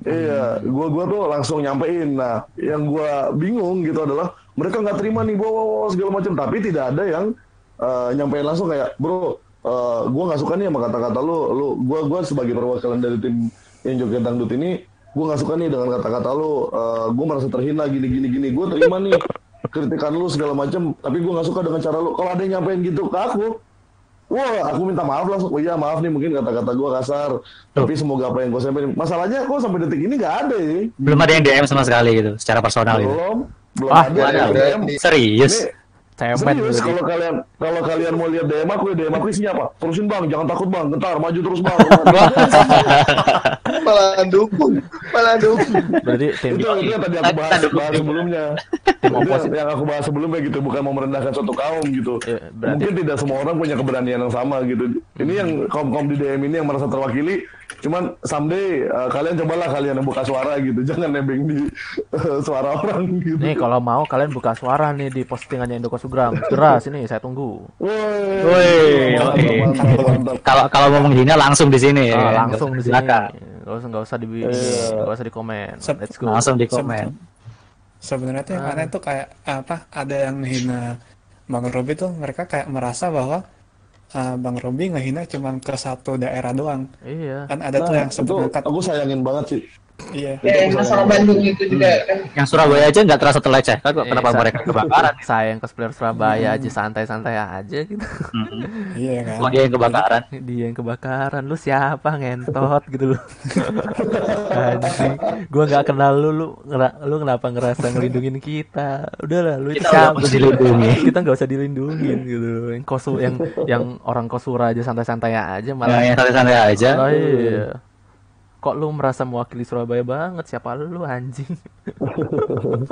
Iya, gua gua tuh langsung nyampein. Nah, yang gua bingung gitu adalah mereka nggak terima nih bawa segala macam, tapi tidak ada yang eh, nyampein langsung kayak, bro, eh, gua nggak suka nih sama kata-kata lu, lu, gua gua sebagai perwakilan dari tim yang joget dangdut ini, gua nggak suka nih dengan kata-kata lu, eh, gua merasa terhina gini gini gini, gua terima nih kritikan lu segala macam, tapi gua nggak suka dengan cara lu. Kalau ada yang nyampein gitu ke aku, Wah, aku minta maaf langsung. Oh iya, maaf nih mungkin kata-kata gua kasar. Tapi semoga apa yang gua sampaikan. Masalahnya kok sampai detik ini nggak ada ya. Belum ada yang DM sama sekali gitu, secara personal gitu. Belum, belum Ah, ada. ada. Serius? Ini cemen serius kalau kalian kalau kalian mau lihat DM aku ya DM aku isinya apa? Terusin bang, jangan takut bang, gentar, maju terus bang. malah dukung malah dukung Berarti tim itu itu yang tadi aku bahas, bahas sebelumnya. Tim yang, aku bahas sebelumnya gitu, bukan mau merendahkan suatu kaum gitu. Iya, berarti- Mungkin tidak semua orang punya keberanian yang sama gitu. Ini yang kaum kaum di DM ini yang merasa terwakili. Cuman someday uh, kalian cobalah kalian yang buka suara gitu, jangan nebeng di uh, suara orang gitu. Nih kalau mau kalian buka suara nih di postingannya Indokasugram. Jelas ini saya tunggu. Woi. Kalau kalau mau menghina langsung di sini ya. Ah, langsung di sini. Silakan. Gak usah nggak usah di Iya. nggak usah di komen. Let's go. Langsung di komen. Sebenarnya tuh yang Ah. aneh tuh kayak apa? Ada yang ngehina Bang Robi tuh mereka kayak merasa bahwa uh, Bang Robi ngehina cuma ke satu daerah doang. Iya. Kan ada tuh Nah, yang itu sebut angkat. aku sayangin banget sih. Iya. Ya, yang masalah Bandung itu juga kan. Yang Surabaya aja nggak terasa terleceh. Kan kok kenapa sa- mereka kebakaran? Sayang cosplayer Surabaya aja santai-santai aja gitu. Iya kan. Dia yang kebakaran? Dia yang kebakaran. Lu siapa ngentot gitu lu. Anjing. Gua nggak kenal lu lu lu kenapa ngerasa ngelindungin kita? Udahlah lu itu Kita siapa? nggak usah dilindungi. kita nggak usah dilindungin gitu. Yang kosu yang yang orang kosura aja santai-santai aja malah yang santai-santai aja. Oh, iya. Kok lu merasa mewakili Surabaya banget? Siapa lu anjing?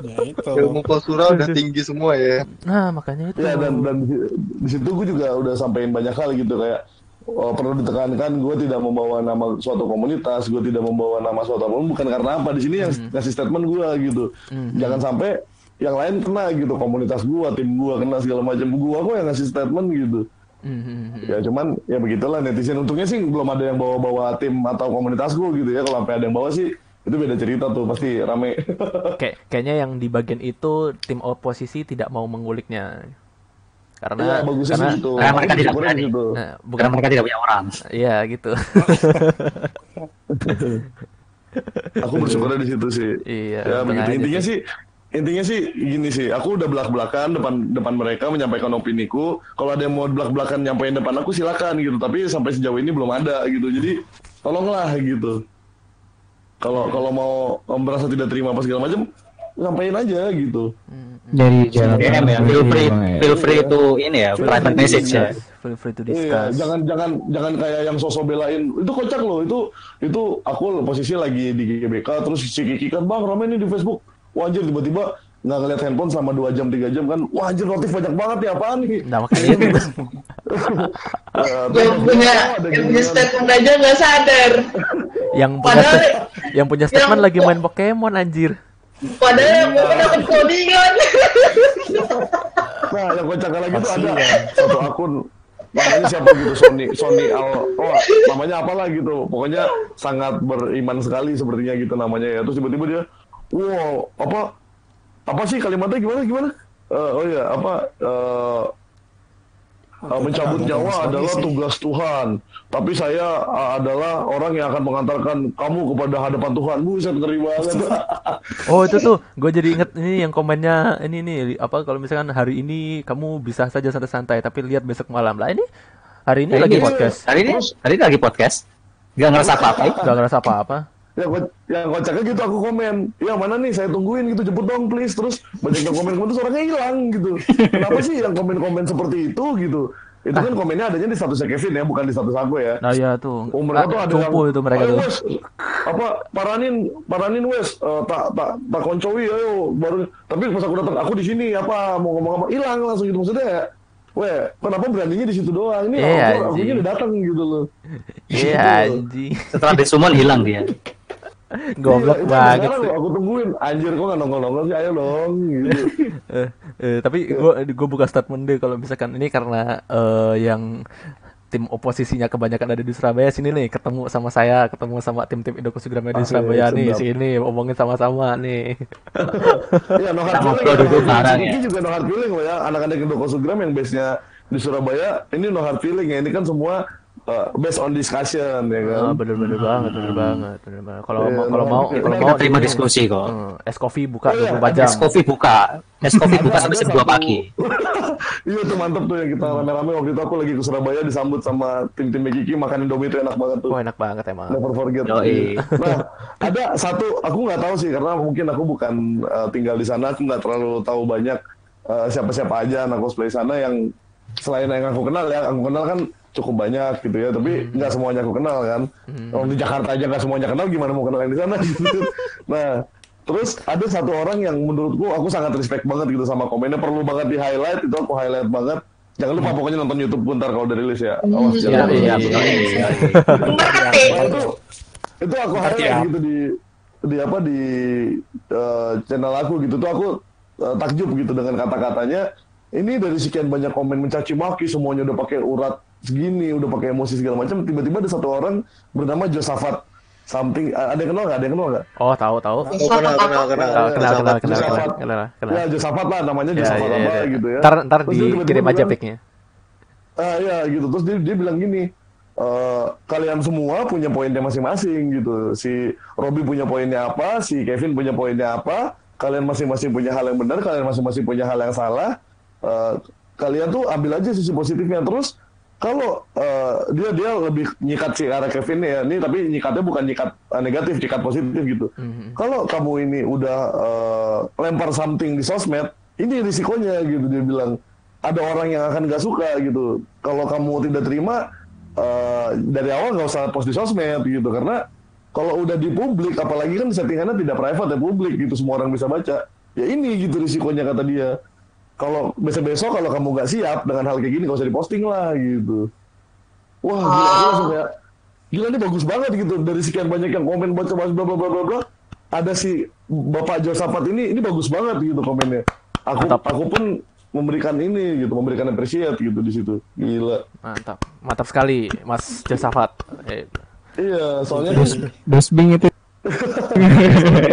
Ya itu. ilmu kosura udah tinggi semua ya Nah, makanya itu. Ya dan dan di, situ gue juga udah sampein banyak hal gitu kayak oh, perlu ditekankan gue tidak membawa nama suatu komunitas, gue tidak membawa nama suatu apa pun bukan karena apa di sini yang ngasih statement gue gitu. Jangan sampai yang lain kena gitu komunitas gue, tim gue kena segala macam gue kok yang ngasih statement gitu. Mhm. Ya cuman ya begitulah netizen untungnya sih belum ada yang bawa-bawa tim atau komunitas gue gitu ya kalau sampai ada yang bawa sih itu beda cerita tuh pasti rame. Kayak kayaknya yang di bagian itu tim oposisi tidak mau menguliknya. Karena Iya bagusnya karena gitu. karena mereka tidak berani. di situ. nah, bukan Karena mereka tidak punya orang. Iya, gitu. Aku bersyukurnya di situ sih. Iya, Ya begitu intinya sih. sih. Intinya sih gini sih, aku udah belak-belakan depan depan mereka menyampaikan opiniku. Kalau ada yang mau belak-belakan nyampein depan aku silakan gitu. Tapi sampai sejauh ini belum ada gitu. Jadi tolonglah gitu. Kalau kalau mau merasa tidak terima apa segala macam, sampaikan aja gitu. Dari jalan DM ya. Feel free, feel free to ini ya, private message ya. Feel free to Iya, discuss. jangan jangan jangan kayak yang sosok belain. Itu kocak loh. Itu itu aku posisi lagi di GBK terus si Kiki kan bang rame nih di Facebook. Wah anjir tiba-tiba nggak ngeliat handphone selama 2 jam 3 jam kan. Wah anjir notif banyak banget ya apaan nih? Nah, makanya itu. Yang punya yang punya statement aja nggak sadar. yang punya Padahal yang punya statement yang- lagi main Pokemon anjir. Padahal yang mau dapat codingan. Nah yang kocak lagi tuh ada satu akun namanya siapa gitu Sony Sony Al oh namanya apalah gitu pokoknya sangat beriman sekali sepertinya gitu namanya ya terus tiba-tiba dia wow apa apa sih kalimatnya gimana gimana Eh, oh ya apa eh, uh, mencabut nyawa adalah tugas Tuhan. Tapi saya uh, adalah orang yang akan mengantarkan kamu kepada hadapan Tuhan. Buset ngeri banget. Oh itu tuh, gue jadi inget ini yang komennya ini nih apa kalau misalkan hari ini kamu bisa saja santai-santai tapi lihat besok malam lah ini hari ini Nah, lagi ini- podcast, Hari ini hari ini lagi podcast. Gak ngerasa apa-apa. gak ngerasa apa-apa. Ya, ko- yang kocaknya gitu aku komen. Ya mana nih saya tungguin gitu jemput dong please. Terus banyak yang komen-komen terus orangnya hilang gitu. Kenapa sih yang komen-komen seperti itu gitu? Itu kan komennya adanya di statusnya Kevin ya, bukan di status aku ya. Nah ya tuh, Oh, Ah, mereka tuh ada yang, itu mereka "Ayo, tuh. Wes, apa paranin paranin wes eh, tak tak tak koncowi ayo baru tapi pas aku datang aku di sini apa mau ngomong apa hilang langsung gitu maksudnya ya Weh, kenapa beraninya di situ doang? Ini Iya, aku, aku udah datang gitu loh. Iya anjing, Setelah disumon hilang dia. goblok Iya, itu banget sih. aku tungguin. Anjir, kok nggak nongol-nongol sih? Ayo dong. Gitu. Eh, eh, tapi gue gue buka statement deh kalau misalkan ini karena eh, yang tim oposisinya kebanyakan ada di Surabaya sini nih ketemu sama saya ketemu sama tim-tim Indo Kusugramaya di Asik, Surabaya nih sedap. sini omongin sama-sama nih Iya, ya, no hard bareng feeling. ya. Ini juga no hard feeling loh ya. Anak-anak Indo Kosugram yang base-nya di Surabaya, ini no hard feeling ya. Ini kan semua uh, based on discussion ya kan. Ah, bener-bener banget bener banget bener banget kalau Iya, mau kalau mau kalau mau terima ini, diskusi kok. eh, es coffee buka Oh, iya, 24 jam Es kopi buka. Es kopi buka sampai ada jam 2 satu- pagi. iya tuh mantep tuh yang kita Hmm. rame-rame waktu itu aku lagi ke Surabaya disambut sama tim-tim Kiki makan Indomie itu enak banget tuh. oh enak banget emang Never forget. Yoi. Nah, ada satu aku nggak tahu sih karena mungkin aku bukan uh, tinggal di sana, aku nggak terlalu tahu banyak uh, siapa-siapa aja anak cosplay sana yang selain yang aku kenal ya, aku kenal kan cukup banyak gitu ya, tapi nggak semuanya aku kenal kan. Kalau di Jakarta aja nggak semuanya kenal, gimana mau kenal yang di sana? gitu. nah, terus ada satu orang yang menurutku aku sangat respect banget gitu sama komennya, perlu banget di highlight itu aku highlight banget. Jangan lupa pokoknya nonton YouTube bentar kalau udah rilis ya. Awas Iya, jangan iya, betul. Iya, iya. Ngerti. Nah, itu itu aku highlight ya. gitu di di apa di eh, channel aku gitu tuh aku eh, takjub gitu dengan kata-katanya ini dari sekian banyak komen mencaci maki semuanya udah pakai urat segini udah pakai emosi segala macam tiba-tiba ada satu orang bernama Josafat something ada yang kenal nggak? Ada yang kenal nggak? Oh tahu tahu. Oh, kenal, kenal, kenal. Tahu, kenal kenal kenal Josafat. kenal kenal kenal. Ya Josafat lah namanya ya, Josafat ya, apa ya. gitu ya. Ntar ntar dikirim aja pic-nya. Ah ya gitu. Terus dia, dia bilang gini eh, kalian semua punya poinnya masing-masing gitu. Si Robby punya poinnya apa si Kevin punya poinnya apa kalian masing-masing punya hal yang benar kalian masing-masing punya hal yang salah Eh, kalian tuh ambil aja sisi positifnya. Terus kalau eh, dia dia lebih nyikat si arah Kevin ya ini tapi nyikatnya bukan nyikat eh, negatif nyikat positif gitu. Kalau kamu ini udah eh, lempar something di sosmed ini risikonya gitu dia bilang. Ada orang yang akan nggak suka gitu. Kalau kamu tidak terima eh, dari awal nggak usah post di sosmed gitu. Karena kalau udah di publik apalagi kan settingannya tidak private ya publik gitu semua orang bisa baca. Ya ini gitu risikonya kata dia kalau besok-besok kalau kamu nggak siap dengan hal kayak gini nggak usah diposting lah gitu. Wah gila aku langsung kayak gila ini bagus banget gitu. Dari sekian banyak yang komen baca baca bla bla bla bla bla ada si bapak Josafat ini ini bagus banget gitu komennya. Aku Mantap. aku pun memberikan ini gitu memberikan appreciate gitu di situ. Gila. Mantap. Mantap sekali Mas Josafat. Eh, iya soalnya kan Dosbing itu.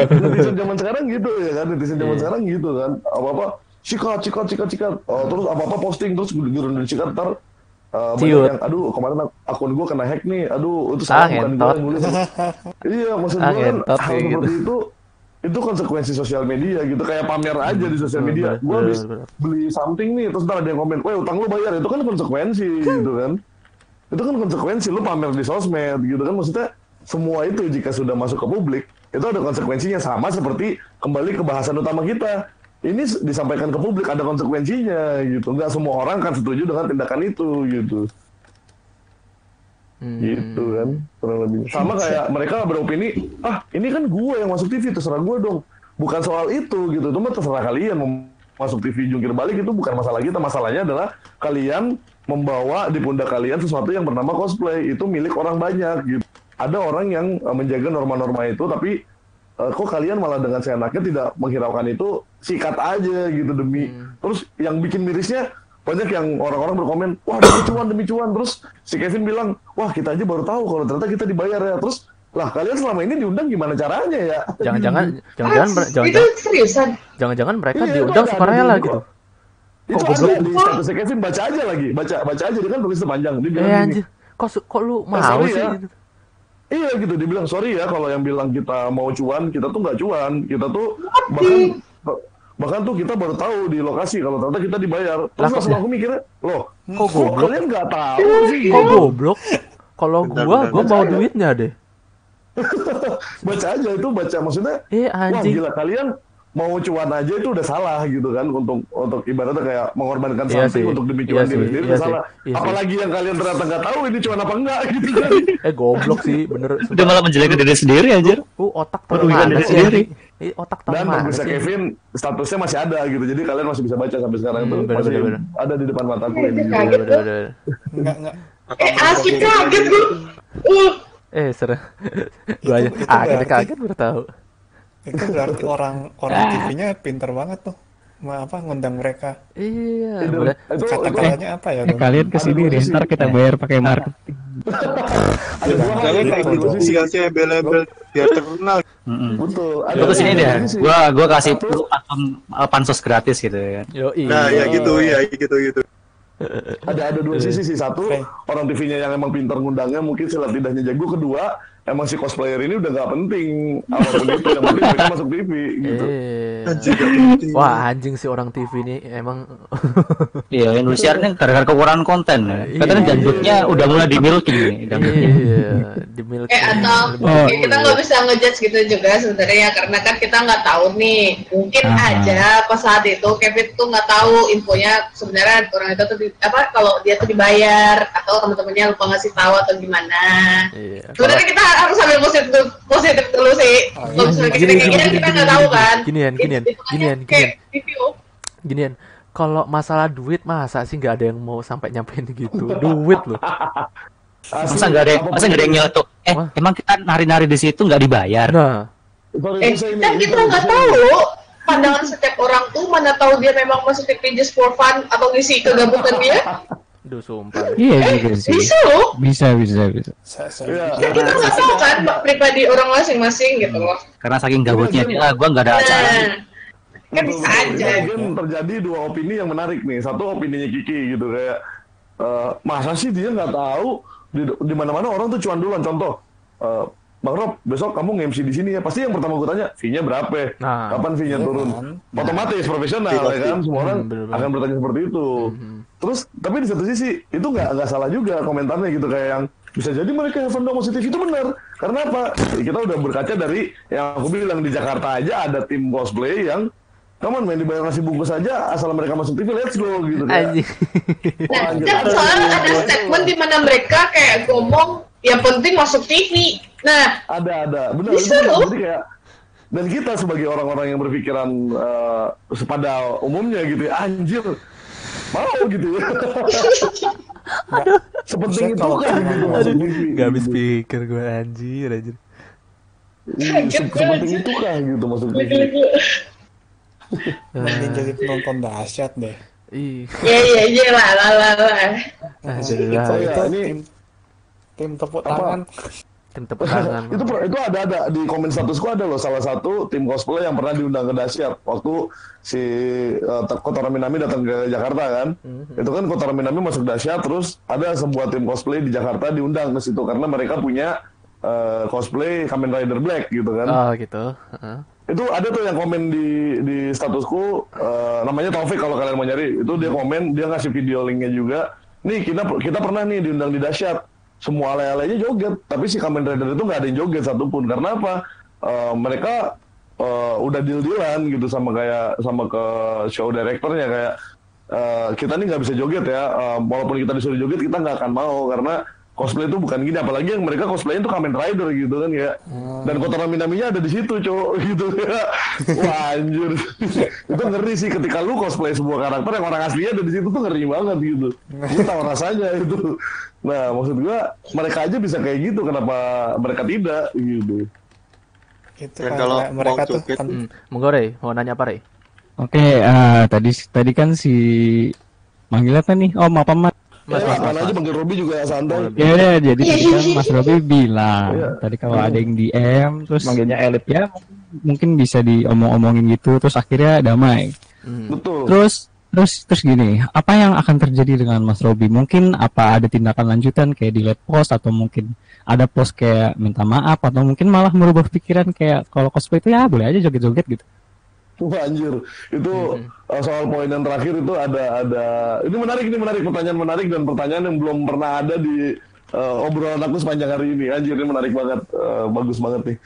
Netizen zaman sekarang gitu ya kan? Netizen zaman Iya. sekarang gitu kan. Apa apa sikat sikat sikat sikat oh, terus apa apa posting terus gurun dari sikat ntar uh, banyak yang aduh kemarin ak- akun gue kena hack nih aduh itu Ah, salah bukan gue yang nulis. Iya maksud Ah, gue kan hal kayak seperti gitu. itu itu konsekuensi sosial media gitu kayak pamer aja di sosial Hmm, media. Bener, gue habis beli something nih terus ntar ada yang komen weh utang lu bayar. Itu kan konsekuensi gitu kan. Itu kan konsekuensi lu pamer di sosmed gitu kan. Maksudnya semua itu jika sudah masuk ke publik itu ada konsekuensinya sama seperti kembali ke bahasan utama kita ini disampaikan ke publik ada konsekuensinya gitu. Nggak semua orang kan setuju dengan tindakan itu gitu. Hmm. gitu kan kurang lebih. Sama kayak mereka beropini ah ini kan gue yang masuk TV terserah gue dong. Bukan soal itu gitu. Itu mah terserah kalian mau masuk TV jungkir balik itu bukan masalah kita. Masalahnya adalah kalian membawa di pundak kalian sesuatu yang bernama cosplay. Itu milik orang banyak gitu. Ada orang yang eh, menjaga norma-norma itu tapi kok kalian malah dengan seenaknya tidak menghiraukan itu sikat aja gitu demi. Terus yang bikin mirisnya banyak yang orang-orang berkomen wah demi cuan demi cuan. Terus si Kevin bilang wah kita aja baru tahu kalau ternyata kita dibayar ya. Terus lah kalian selama ini diundang gimana caranya ya? Jangan-jangan jangan-jangan Ah, jangan itu seriusan? jangan-jangan mereka Iya, itu diundang sukarela di- gitu Itu Kok ada di statusnya Kevin baca aja lagi, baca baca aja dia kan tulis panjang. Dia bilang Eh kok kok lu "Eh, mau sorry sih? ya." Iya gitu, dia bilang sorry ya kalau yang bilang kita mau cuan, kita tuh nggak cuan, kita tuh bahkan bahkan tuh kita baru tahu di lokasi kalau ternyata kita dibayar. Terus langsung aku mikirnya, loh, Kok kok goblok? kalian nggak tahu sih? Kok goblok? Kalau gua, gua mau duitnya deh. baca aja itu baca maksudnya Eh wah anjing. gila kalian mau cuan aja itu udah salah gitu kan untuk untuk ibaratnya kayak mengorbankan Iya something sih. untuk demi Iya cuan sih, diri sendiri iya udah sih, salah iya sih. apalagi yang kalian ternyata nggak tahu ini cuan apa enggak gitu kan Eh goblok sih, bener. Udah malah menjelekkan diri sendiri anjir. Uh, otak tahu Merugikan mana diri sih? sendiri. Eh, otak tahu dan sih? Kevin statusnya masih ada gitu jadi kalian masih bisa baca sampai sekarang Hmm, tuh bener, masih bener, bener. ada di depan mataku ini Kaget Bener, bener, bener. Enggak, enggak. Eh asli kaget gue. Uh, Eh, seru. gua aja. Ah, kita berarti- kaget baru tahu. Itu berarti orang orang Ah. TV-nya pinter banget tuh. Ma, apa ngundang mereka. Iya, Kata-katanya apa ya? Eh, kalian ke sini deh, ntar kita bayar pakai marketing. Kalian kayak gitu sih kasih embel-embel biar terkenal. betul ada Lu ke sini deh. Gua gua kasih uh, pansos gratis gitu ya. Yo, Nah, ya gitu ya, gitu gitu. ada ada dua sisi sih satu orang TV-nya yang emang pintar ngundangnya mungkin silat lidahnya jago kedua emang si cosplayer ini udah nggak penting apa pun itu yang penting mereka masuk TV gitu Eh. Anjing, gak penting. Wah, anjing sih orang TV ini emang Iya, Indonesia ini gara-gara kekurangan konten. ya. Katanya Iya. dangdutnya udah mulai dimiliki nih, dangdutnya. iya, dimiliki. eh atau Oh. ya kita nggak bisa ngejudge gitu juga sebenarnya karena kan kita nggak tahu nih. Mungkin aja pas saat itu Kevin tuh nggak tahu infonya sebenarnya orang itu tuh di- apa kalau dia tuh dibayar atau teman-temannya lupa ngasih tahu atau gimana. Iya. Sebenarnya kita harus ambil positif dulu, positif dulu sih. Kalau misalnya kita kayak gini kita nggak tahu kan. Ginian, ginian, Itu kan ginian, kayak review. Ginian, kalau masalah duit masa sih nggak ada yang mau sampai nyampein gitu. Duit loh. Masa nggak ada masa nggak ada yang itu. nyeletuk? Eh, Wah. emang kita nari-nari di situ nggak dibayar? Nah, Eh, ini kita nggak tahu pandangan setiap orang tuh mana tahu dia memang masuk TV just for fun atau ngisi kegabutan dia. Duh sumpah. Iya juga sih. Bisa loh. Bisa, bisa, bisa. Iya. Kan kita nggak tahu kan pribadi orang masing-masing gitu loh. Karena saking gabutnya dia, ah, gua nggak ada acara. Nah, kan bisa aja. Mungkin terjadi dua opini yang menarik nih. Satu opininya Kiki gitu kayak eh, masa sih dia nggak tahu di, di mana-mana orang tuh cuan duluan. Contoh, eh, Bang Rob, besok kamu nge-MC di sini ya. Pasti yang pertama gue tanya, fee-nya berapa? Nah. Kapan fee-nya Iya turun? kan? Otomatis profesional Iya, ya kan. Semua orang Hmm, akan bertanya seperti itu. Terus, tapi di satu sisi itu nggak nggak salah juga komentarnya gitu kayak yang bisa jadi mereka have fun dong positif itu benar. Karena apa? Ya, kita udah berkaca dari yang aku bilang di Jakarta aja ada tim cosplay yang on main dibayar nasi bungkus aja asal mereka masuk TV let's go gitu kayak. Anjing. Nah, kan soalnya ada statement di mana mereka kayak ngomong yang penting masuk TV. Nah, Ada ada benar Bisa loh. jadi kayak dan kita sebagai orang-orang yang berpikiran eh, pada umumnya gitu ya anjir mau gitu ya. Sepenting itu kan gitu masuk TV. Gak habis gitu. pikir gue anjir anjir. Iya, Kaget se- gue, sepenting anjir. itu kah gitu masuk TV. mending jadi penonton dahsyat deh. Ih, ya ya iya lah lah lah lah. anjir itu, lah. iya, itu ini- tim, tim tepuk Apa? tangan. Tim tepuk tangan. itu itu ada ada. Di komen statusku ada loh. Salah satu tim cosplay yang pernah diundang ke Dasyat. Waktu si uh, Kotaro Minami datang ke Jakarta kan? Itu kan Kotaro Minami masuk Dasyat terus ada sebuah tim cosplay di Jakarta diundang ke situ. Karena mereka punya uh, cosplay Kamen Rider Black gitu kan? Oh gitu. Heeh. itu ada tuh yang komen di di statusku uh, namanya Taufik kalau kalian mau nyari. Itu dia komen dia ngasih video linknya juga. Nih kita kita pernah nih diundang di Dasyat semua ale-alenya joget. Tapi si Kamen Rider itu nggak ada yang joget satupun. Karena apa? Uh, mereka uh, udah deal dealan gitu sama kayak sama ke show directornya. Kayak uh, kita nih nggak bisa joget ya. Uh, walaupun kita disuruh joget kita nggak akan mau. Karena cosplay itu bukan gini apalagi yang mereka cosplay itu Kamen Rider gitu kan ya dan Kotaro Minaminya ada di situ cowok gitu ya wah anjir itu ngeri sih ketika lu cosplay sebuah karakter yang orang aslinya ada di situ tuh ngeri banget gitu gue tahu rasanya itu nah maksud gua mereka aja bisa kayak gitu kenapa mereka tidak gitu Itu Dan kan kalau mereka tuh kan Hmm. Monggo Rey, mau nanya apa Rey? Oke, ah, tadi tadi kan si manggil apa nih? Om apa Mas? Mas, ya, mas, mas, mana aja panggil Robi juga santai Ya jadi Iya, tadi iya, kan iya. Mas Robi bilang Iya. tadi kalau ada yang DM terus Manggilnya elit. ya mungkin bisa diomong-omongin gitu terus akhirnya damai. Hmm. betul Terus terus terus gini, apa yang akan terjadi dengan Mas Robi? Mungkin apa ada tindakan lanjutan kayak delete post atau mungkin ada post kayak minta maaf atau mungkin malah merubah pikiran kayak kalau cosplay itu ya boleh aja joget-joget gitu. Wah anjir, itu uh, soal poin yang terakhir itu ada ada ini menarik ini menarik pertanyaan menarik dan pertanyaan yang belum pernah ada di uh, obrolan aku sepanjang hari ini. Anjir ini menarik banget, uh, bagus banget nih.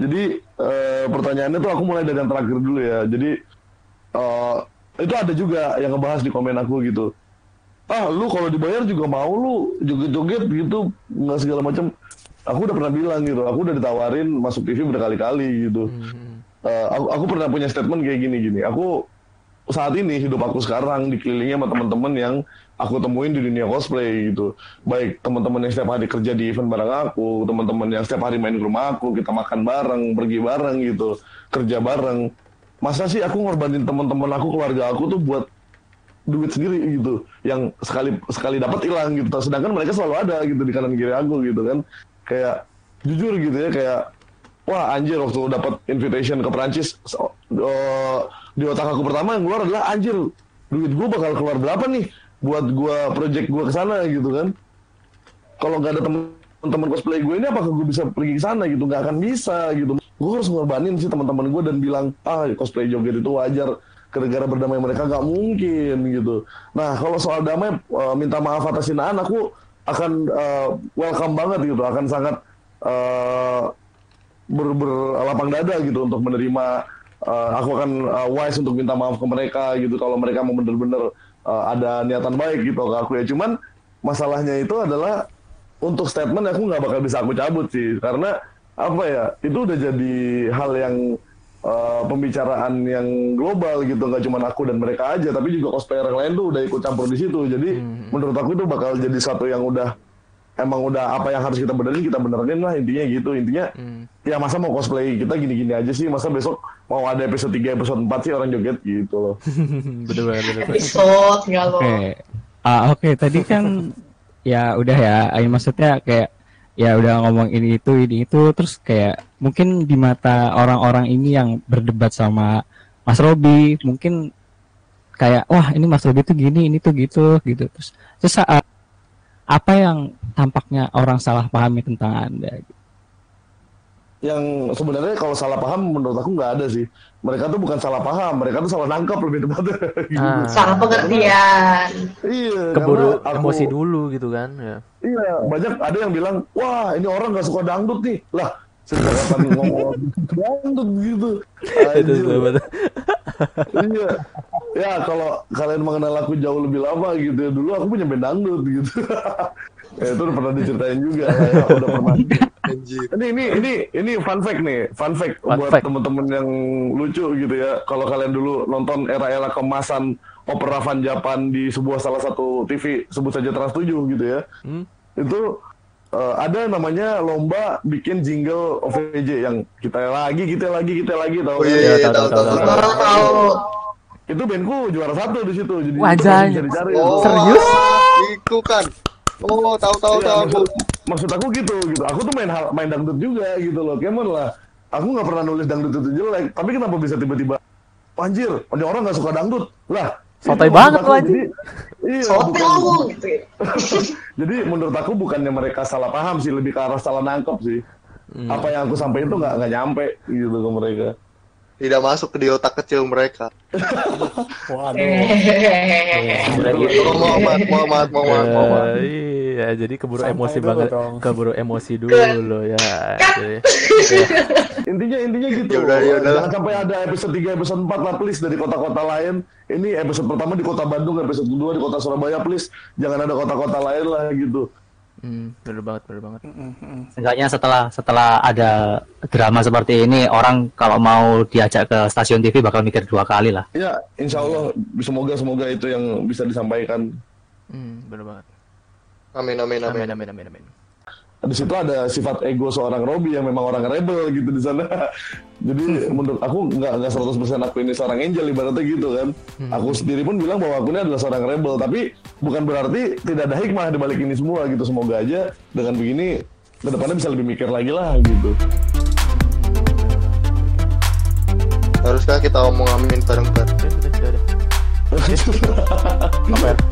Jadi uh, pertanyaannya tuh aku mulai dari yang terakhir dulu ya. Jadi uh, itu ada juga yang ngebahas di komen aku gitu. Ah lu kalau dibayar juga mau lu joget-joget gitu nggak segala macam. Aku udah pernah bilang gitu, aku udah ditawarin masuk TV berkali-kali gitu. Eh, aku, aku pernah punya statement kayak gini gini. Aku saat ini hidup aku sekarang dikelilingi sama teman-teman yang aku temuin di dunia cosplay gitu. Baik teman-teman yang setiap hari kerja di event bareng aku, teman-teman yang setiap hari main ke rumah aku, kita makan bareng, pergi bareng gitu, kerja bareng. Masa sih aku ngorbanin teman-teman aku, keluarga aku tuh buat duit sendiri gitu, yang sekali sekali dapat hilang gitu. Sedangkan mereka selalu ada gitu di kanan kiri aku gitu kan. Kayak jujur gitu ya kayak wah anjir waktu dapat invitation ke Prancis so- eh, di otak aku pertama yang keluar adalah anjir duit gue bakal keluar berapa nih buat gue project gue ke sana gitu kan? Kalau nggak ada teman-teman cosplay gue ini apakah gue bisa pergi ke sana gitu? Nggak akan bisa gitu. Gue harus ngorbanin sih teman-teman gue dan bilang ah cosplay joget itu wajar ke negara berdamai mereka. Nggak mungkin gitu. Nah kalau soal damai eh, minta maaf atas hinaan aku akan eh, welcome banget gitu. Akan sangat ber, berlapang dada gitu untuk menerima uh, aku akan uh, wise untuk minta maaf ke mereka gitu kalau mereka mau bener-bener uh, ada niatan baik gitu ke aku ya. Cuman masalahnya itu adalah untuk statement aku nggak bakal bisa aku cabut sih. Karena apa ya itu udah jadi hal yang uh, pembicaraan yang global gitu. Nggak cuma aku dan mereka aja tapi juga cosplayer yang lain tuh udah ikut campur di situ. Jadi menurut aku itu bakal jadi satu yang udah emang udah apa yang harus kita benerin kita benerin lah intinya gitu. Intinya ya masa mau cosplay kita gini-gini aja sih. Masa besok mau ada episode 3 episode 4 sih orang joget gitu loh. Bener bener episode nggak lo. Oke. Ah, oke, tadi kan ya udah ya, Ayo maksudnya kayak ya udah ngomong ini itu ini itu. Terus kayak mungkin di mata orang-orang ini yang berdebat sama Mas Robi mungkin kayak wah ini Mas Robi tuh gini ini tuh gitu gitu. Terus terus saat apa yang tampaknya orang salah pahami tentang anda yang sebenarnya kalau salah paham menurut aku nggak ada sih mereka tuh bukan salah paham mereka tuh salah nangkap lebih tepatnya gitu. Ah. salah pengertian iya Keburu aku- emosi dulu gitu kan ya. Iya, banyak ada yang bilang, wah ini orang nggak suka dangdut nih. Lah, kapan ngomong gitu? itu iya. Ya kalau kalian mengenal aku jauh lebih lama gitu ya, dulu aku punya band dangdut gitu. ya itu udah pernah diceritain juga ya, udah pernah. Ini ini ini ini fun fact nih, fun fact Fun buat temen-temen yang lucu gitu ya. Kalau kalian dulu nonton era-era kemasan opera Van Japan di sebuah salah satu TV sebut saja Trans 7 gitu ya. Hmm? Itu eh, ada namanya lomba bikin jingle OVJ yang kita lagi, kita lagi, kita lagi tahu. Oh iya, iya, tahu, tahu, tahu. Itu bandku juara satu di situ. Jadi cari-cari. Oh, Serius? Itu kan. Oh, tahu tahu Iya, tahu maksud, maksud aku gitu gitu. Aku tuh main hal- main dangdut juga gitu loh. Kemon lah. Aku nggak pernah nulis dangdut itu jelek. Tapi kenapa bisa tiba-tiba anjir, orang nggak suka dangdut. Lah, Sotoy itu banget lu, anjing. Jadi, Iya, bukan- lu gitu ya. Jadi menurut aku bukannya mereka salah paham sih, lebih ke arah salah nangkep sih. Hmm. Apa yang aku sampaikan itu nggak nggak nyampe gitu ke mereka. Tidak masuk ke di otak kecil mereka. Waduh. Maaf. Eh, iya, jadi keburu Santai emosi banget, dong. keburu emosi dulu ya. Jadi, Intinya intinya gitu. Ya udah, ya udah. Jangan sampai ada episode 3, episode 4 lah please dari kota-kota lain. Ini episode pertama di kota Bandung, episode kedua di kota Surabaya please. Jangan ada kota-kota lain lah gitu. hmm, bener banget, bener banget. Seenggaknya setelah setelah ada drama seperti ini, orang kalau mau diajak ke stasiun TV bakal mikir dua kali lah. Ya, insya Allah semoga semoga itu yang bisa disampaikan. Hmm, bener banget. Amin, amin, amin. Amin, amin, amin, amin. Di situ ada sifat ego seorang Robby yang memang orang rebel gitu di sana. Jadi menurut aku nggak nggak 100% aku ini seorang angel ibaratnya gitu kan. Aku sendiri pun bilang bahwa aku ini adalah seorang rebel, tapi bukan berarti tidak ada hikmah di balik ini semua gitu. Semoga aja dengan begini ke depannya bisa lebih mikir lagi lah gitu. Haruskah kita ngomong amin bareng-bareng? Udah, udah, udah, udah. apa ya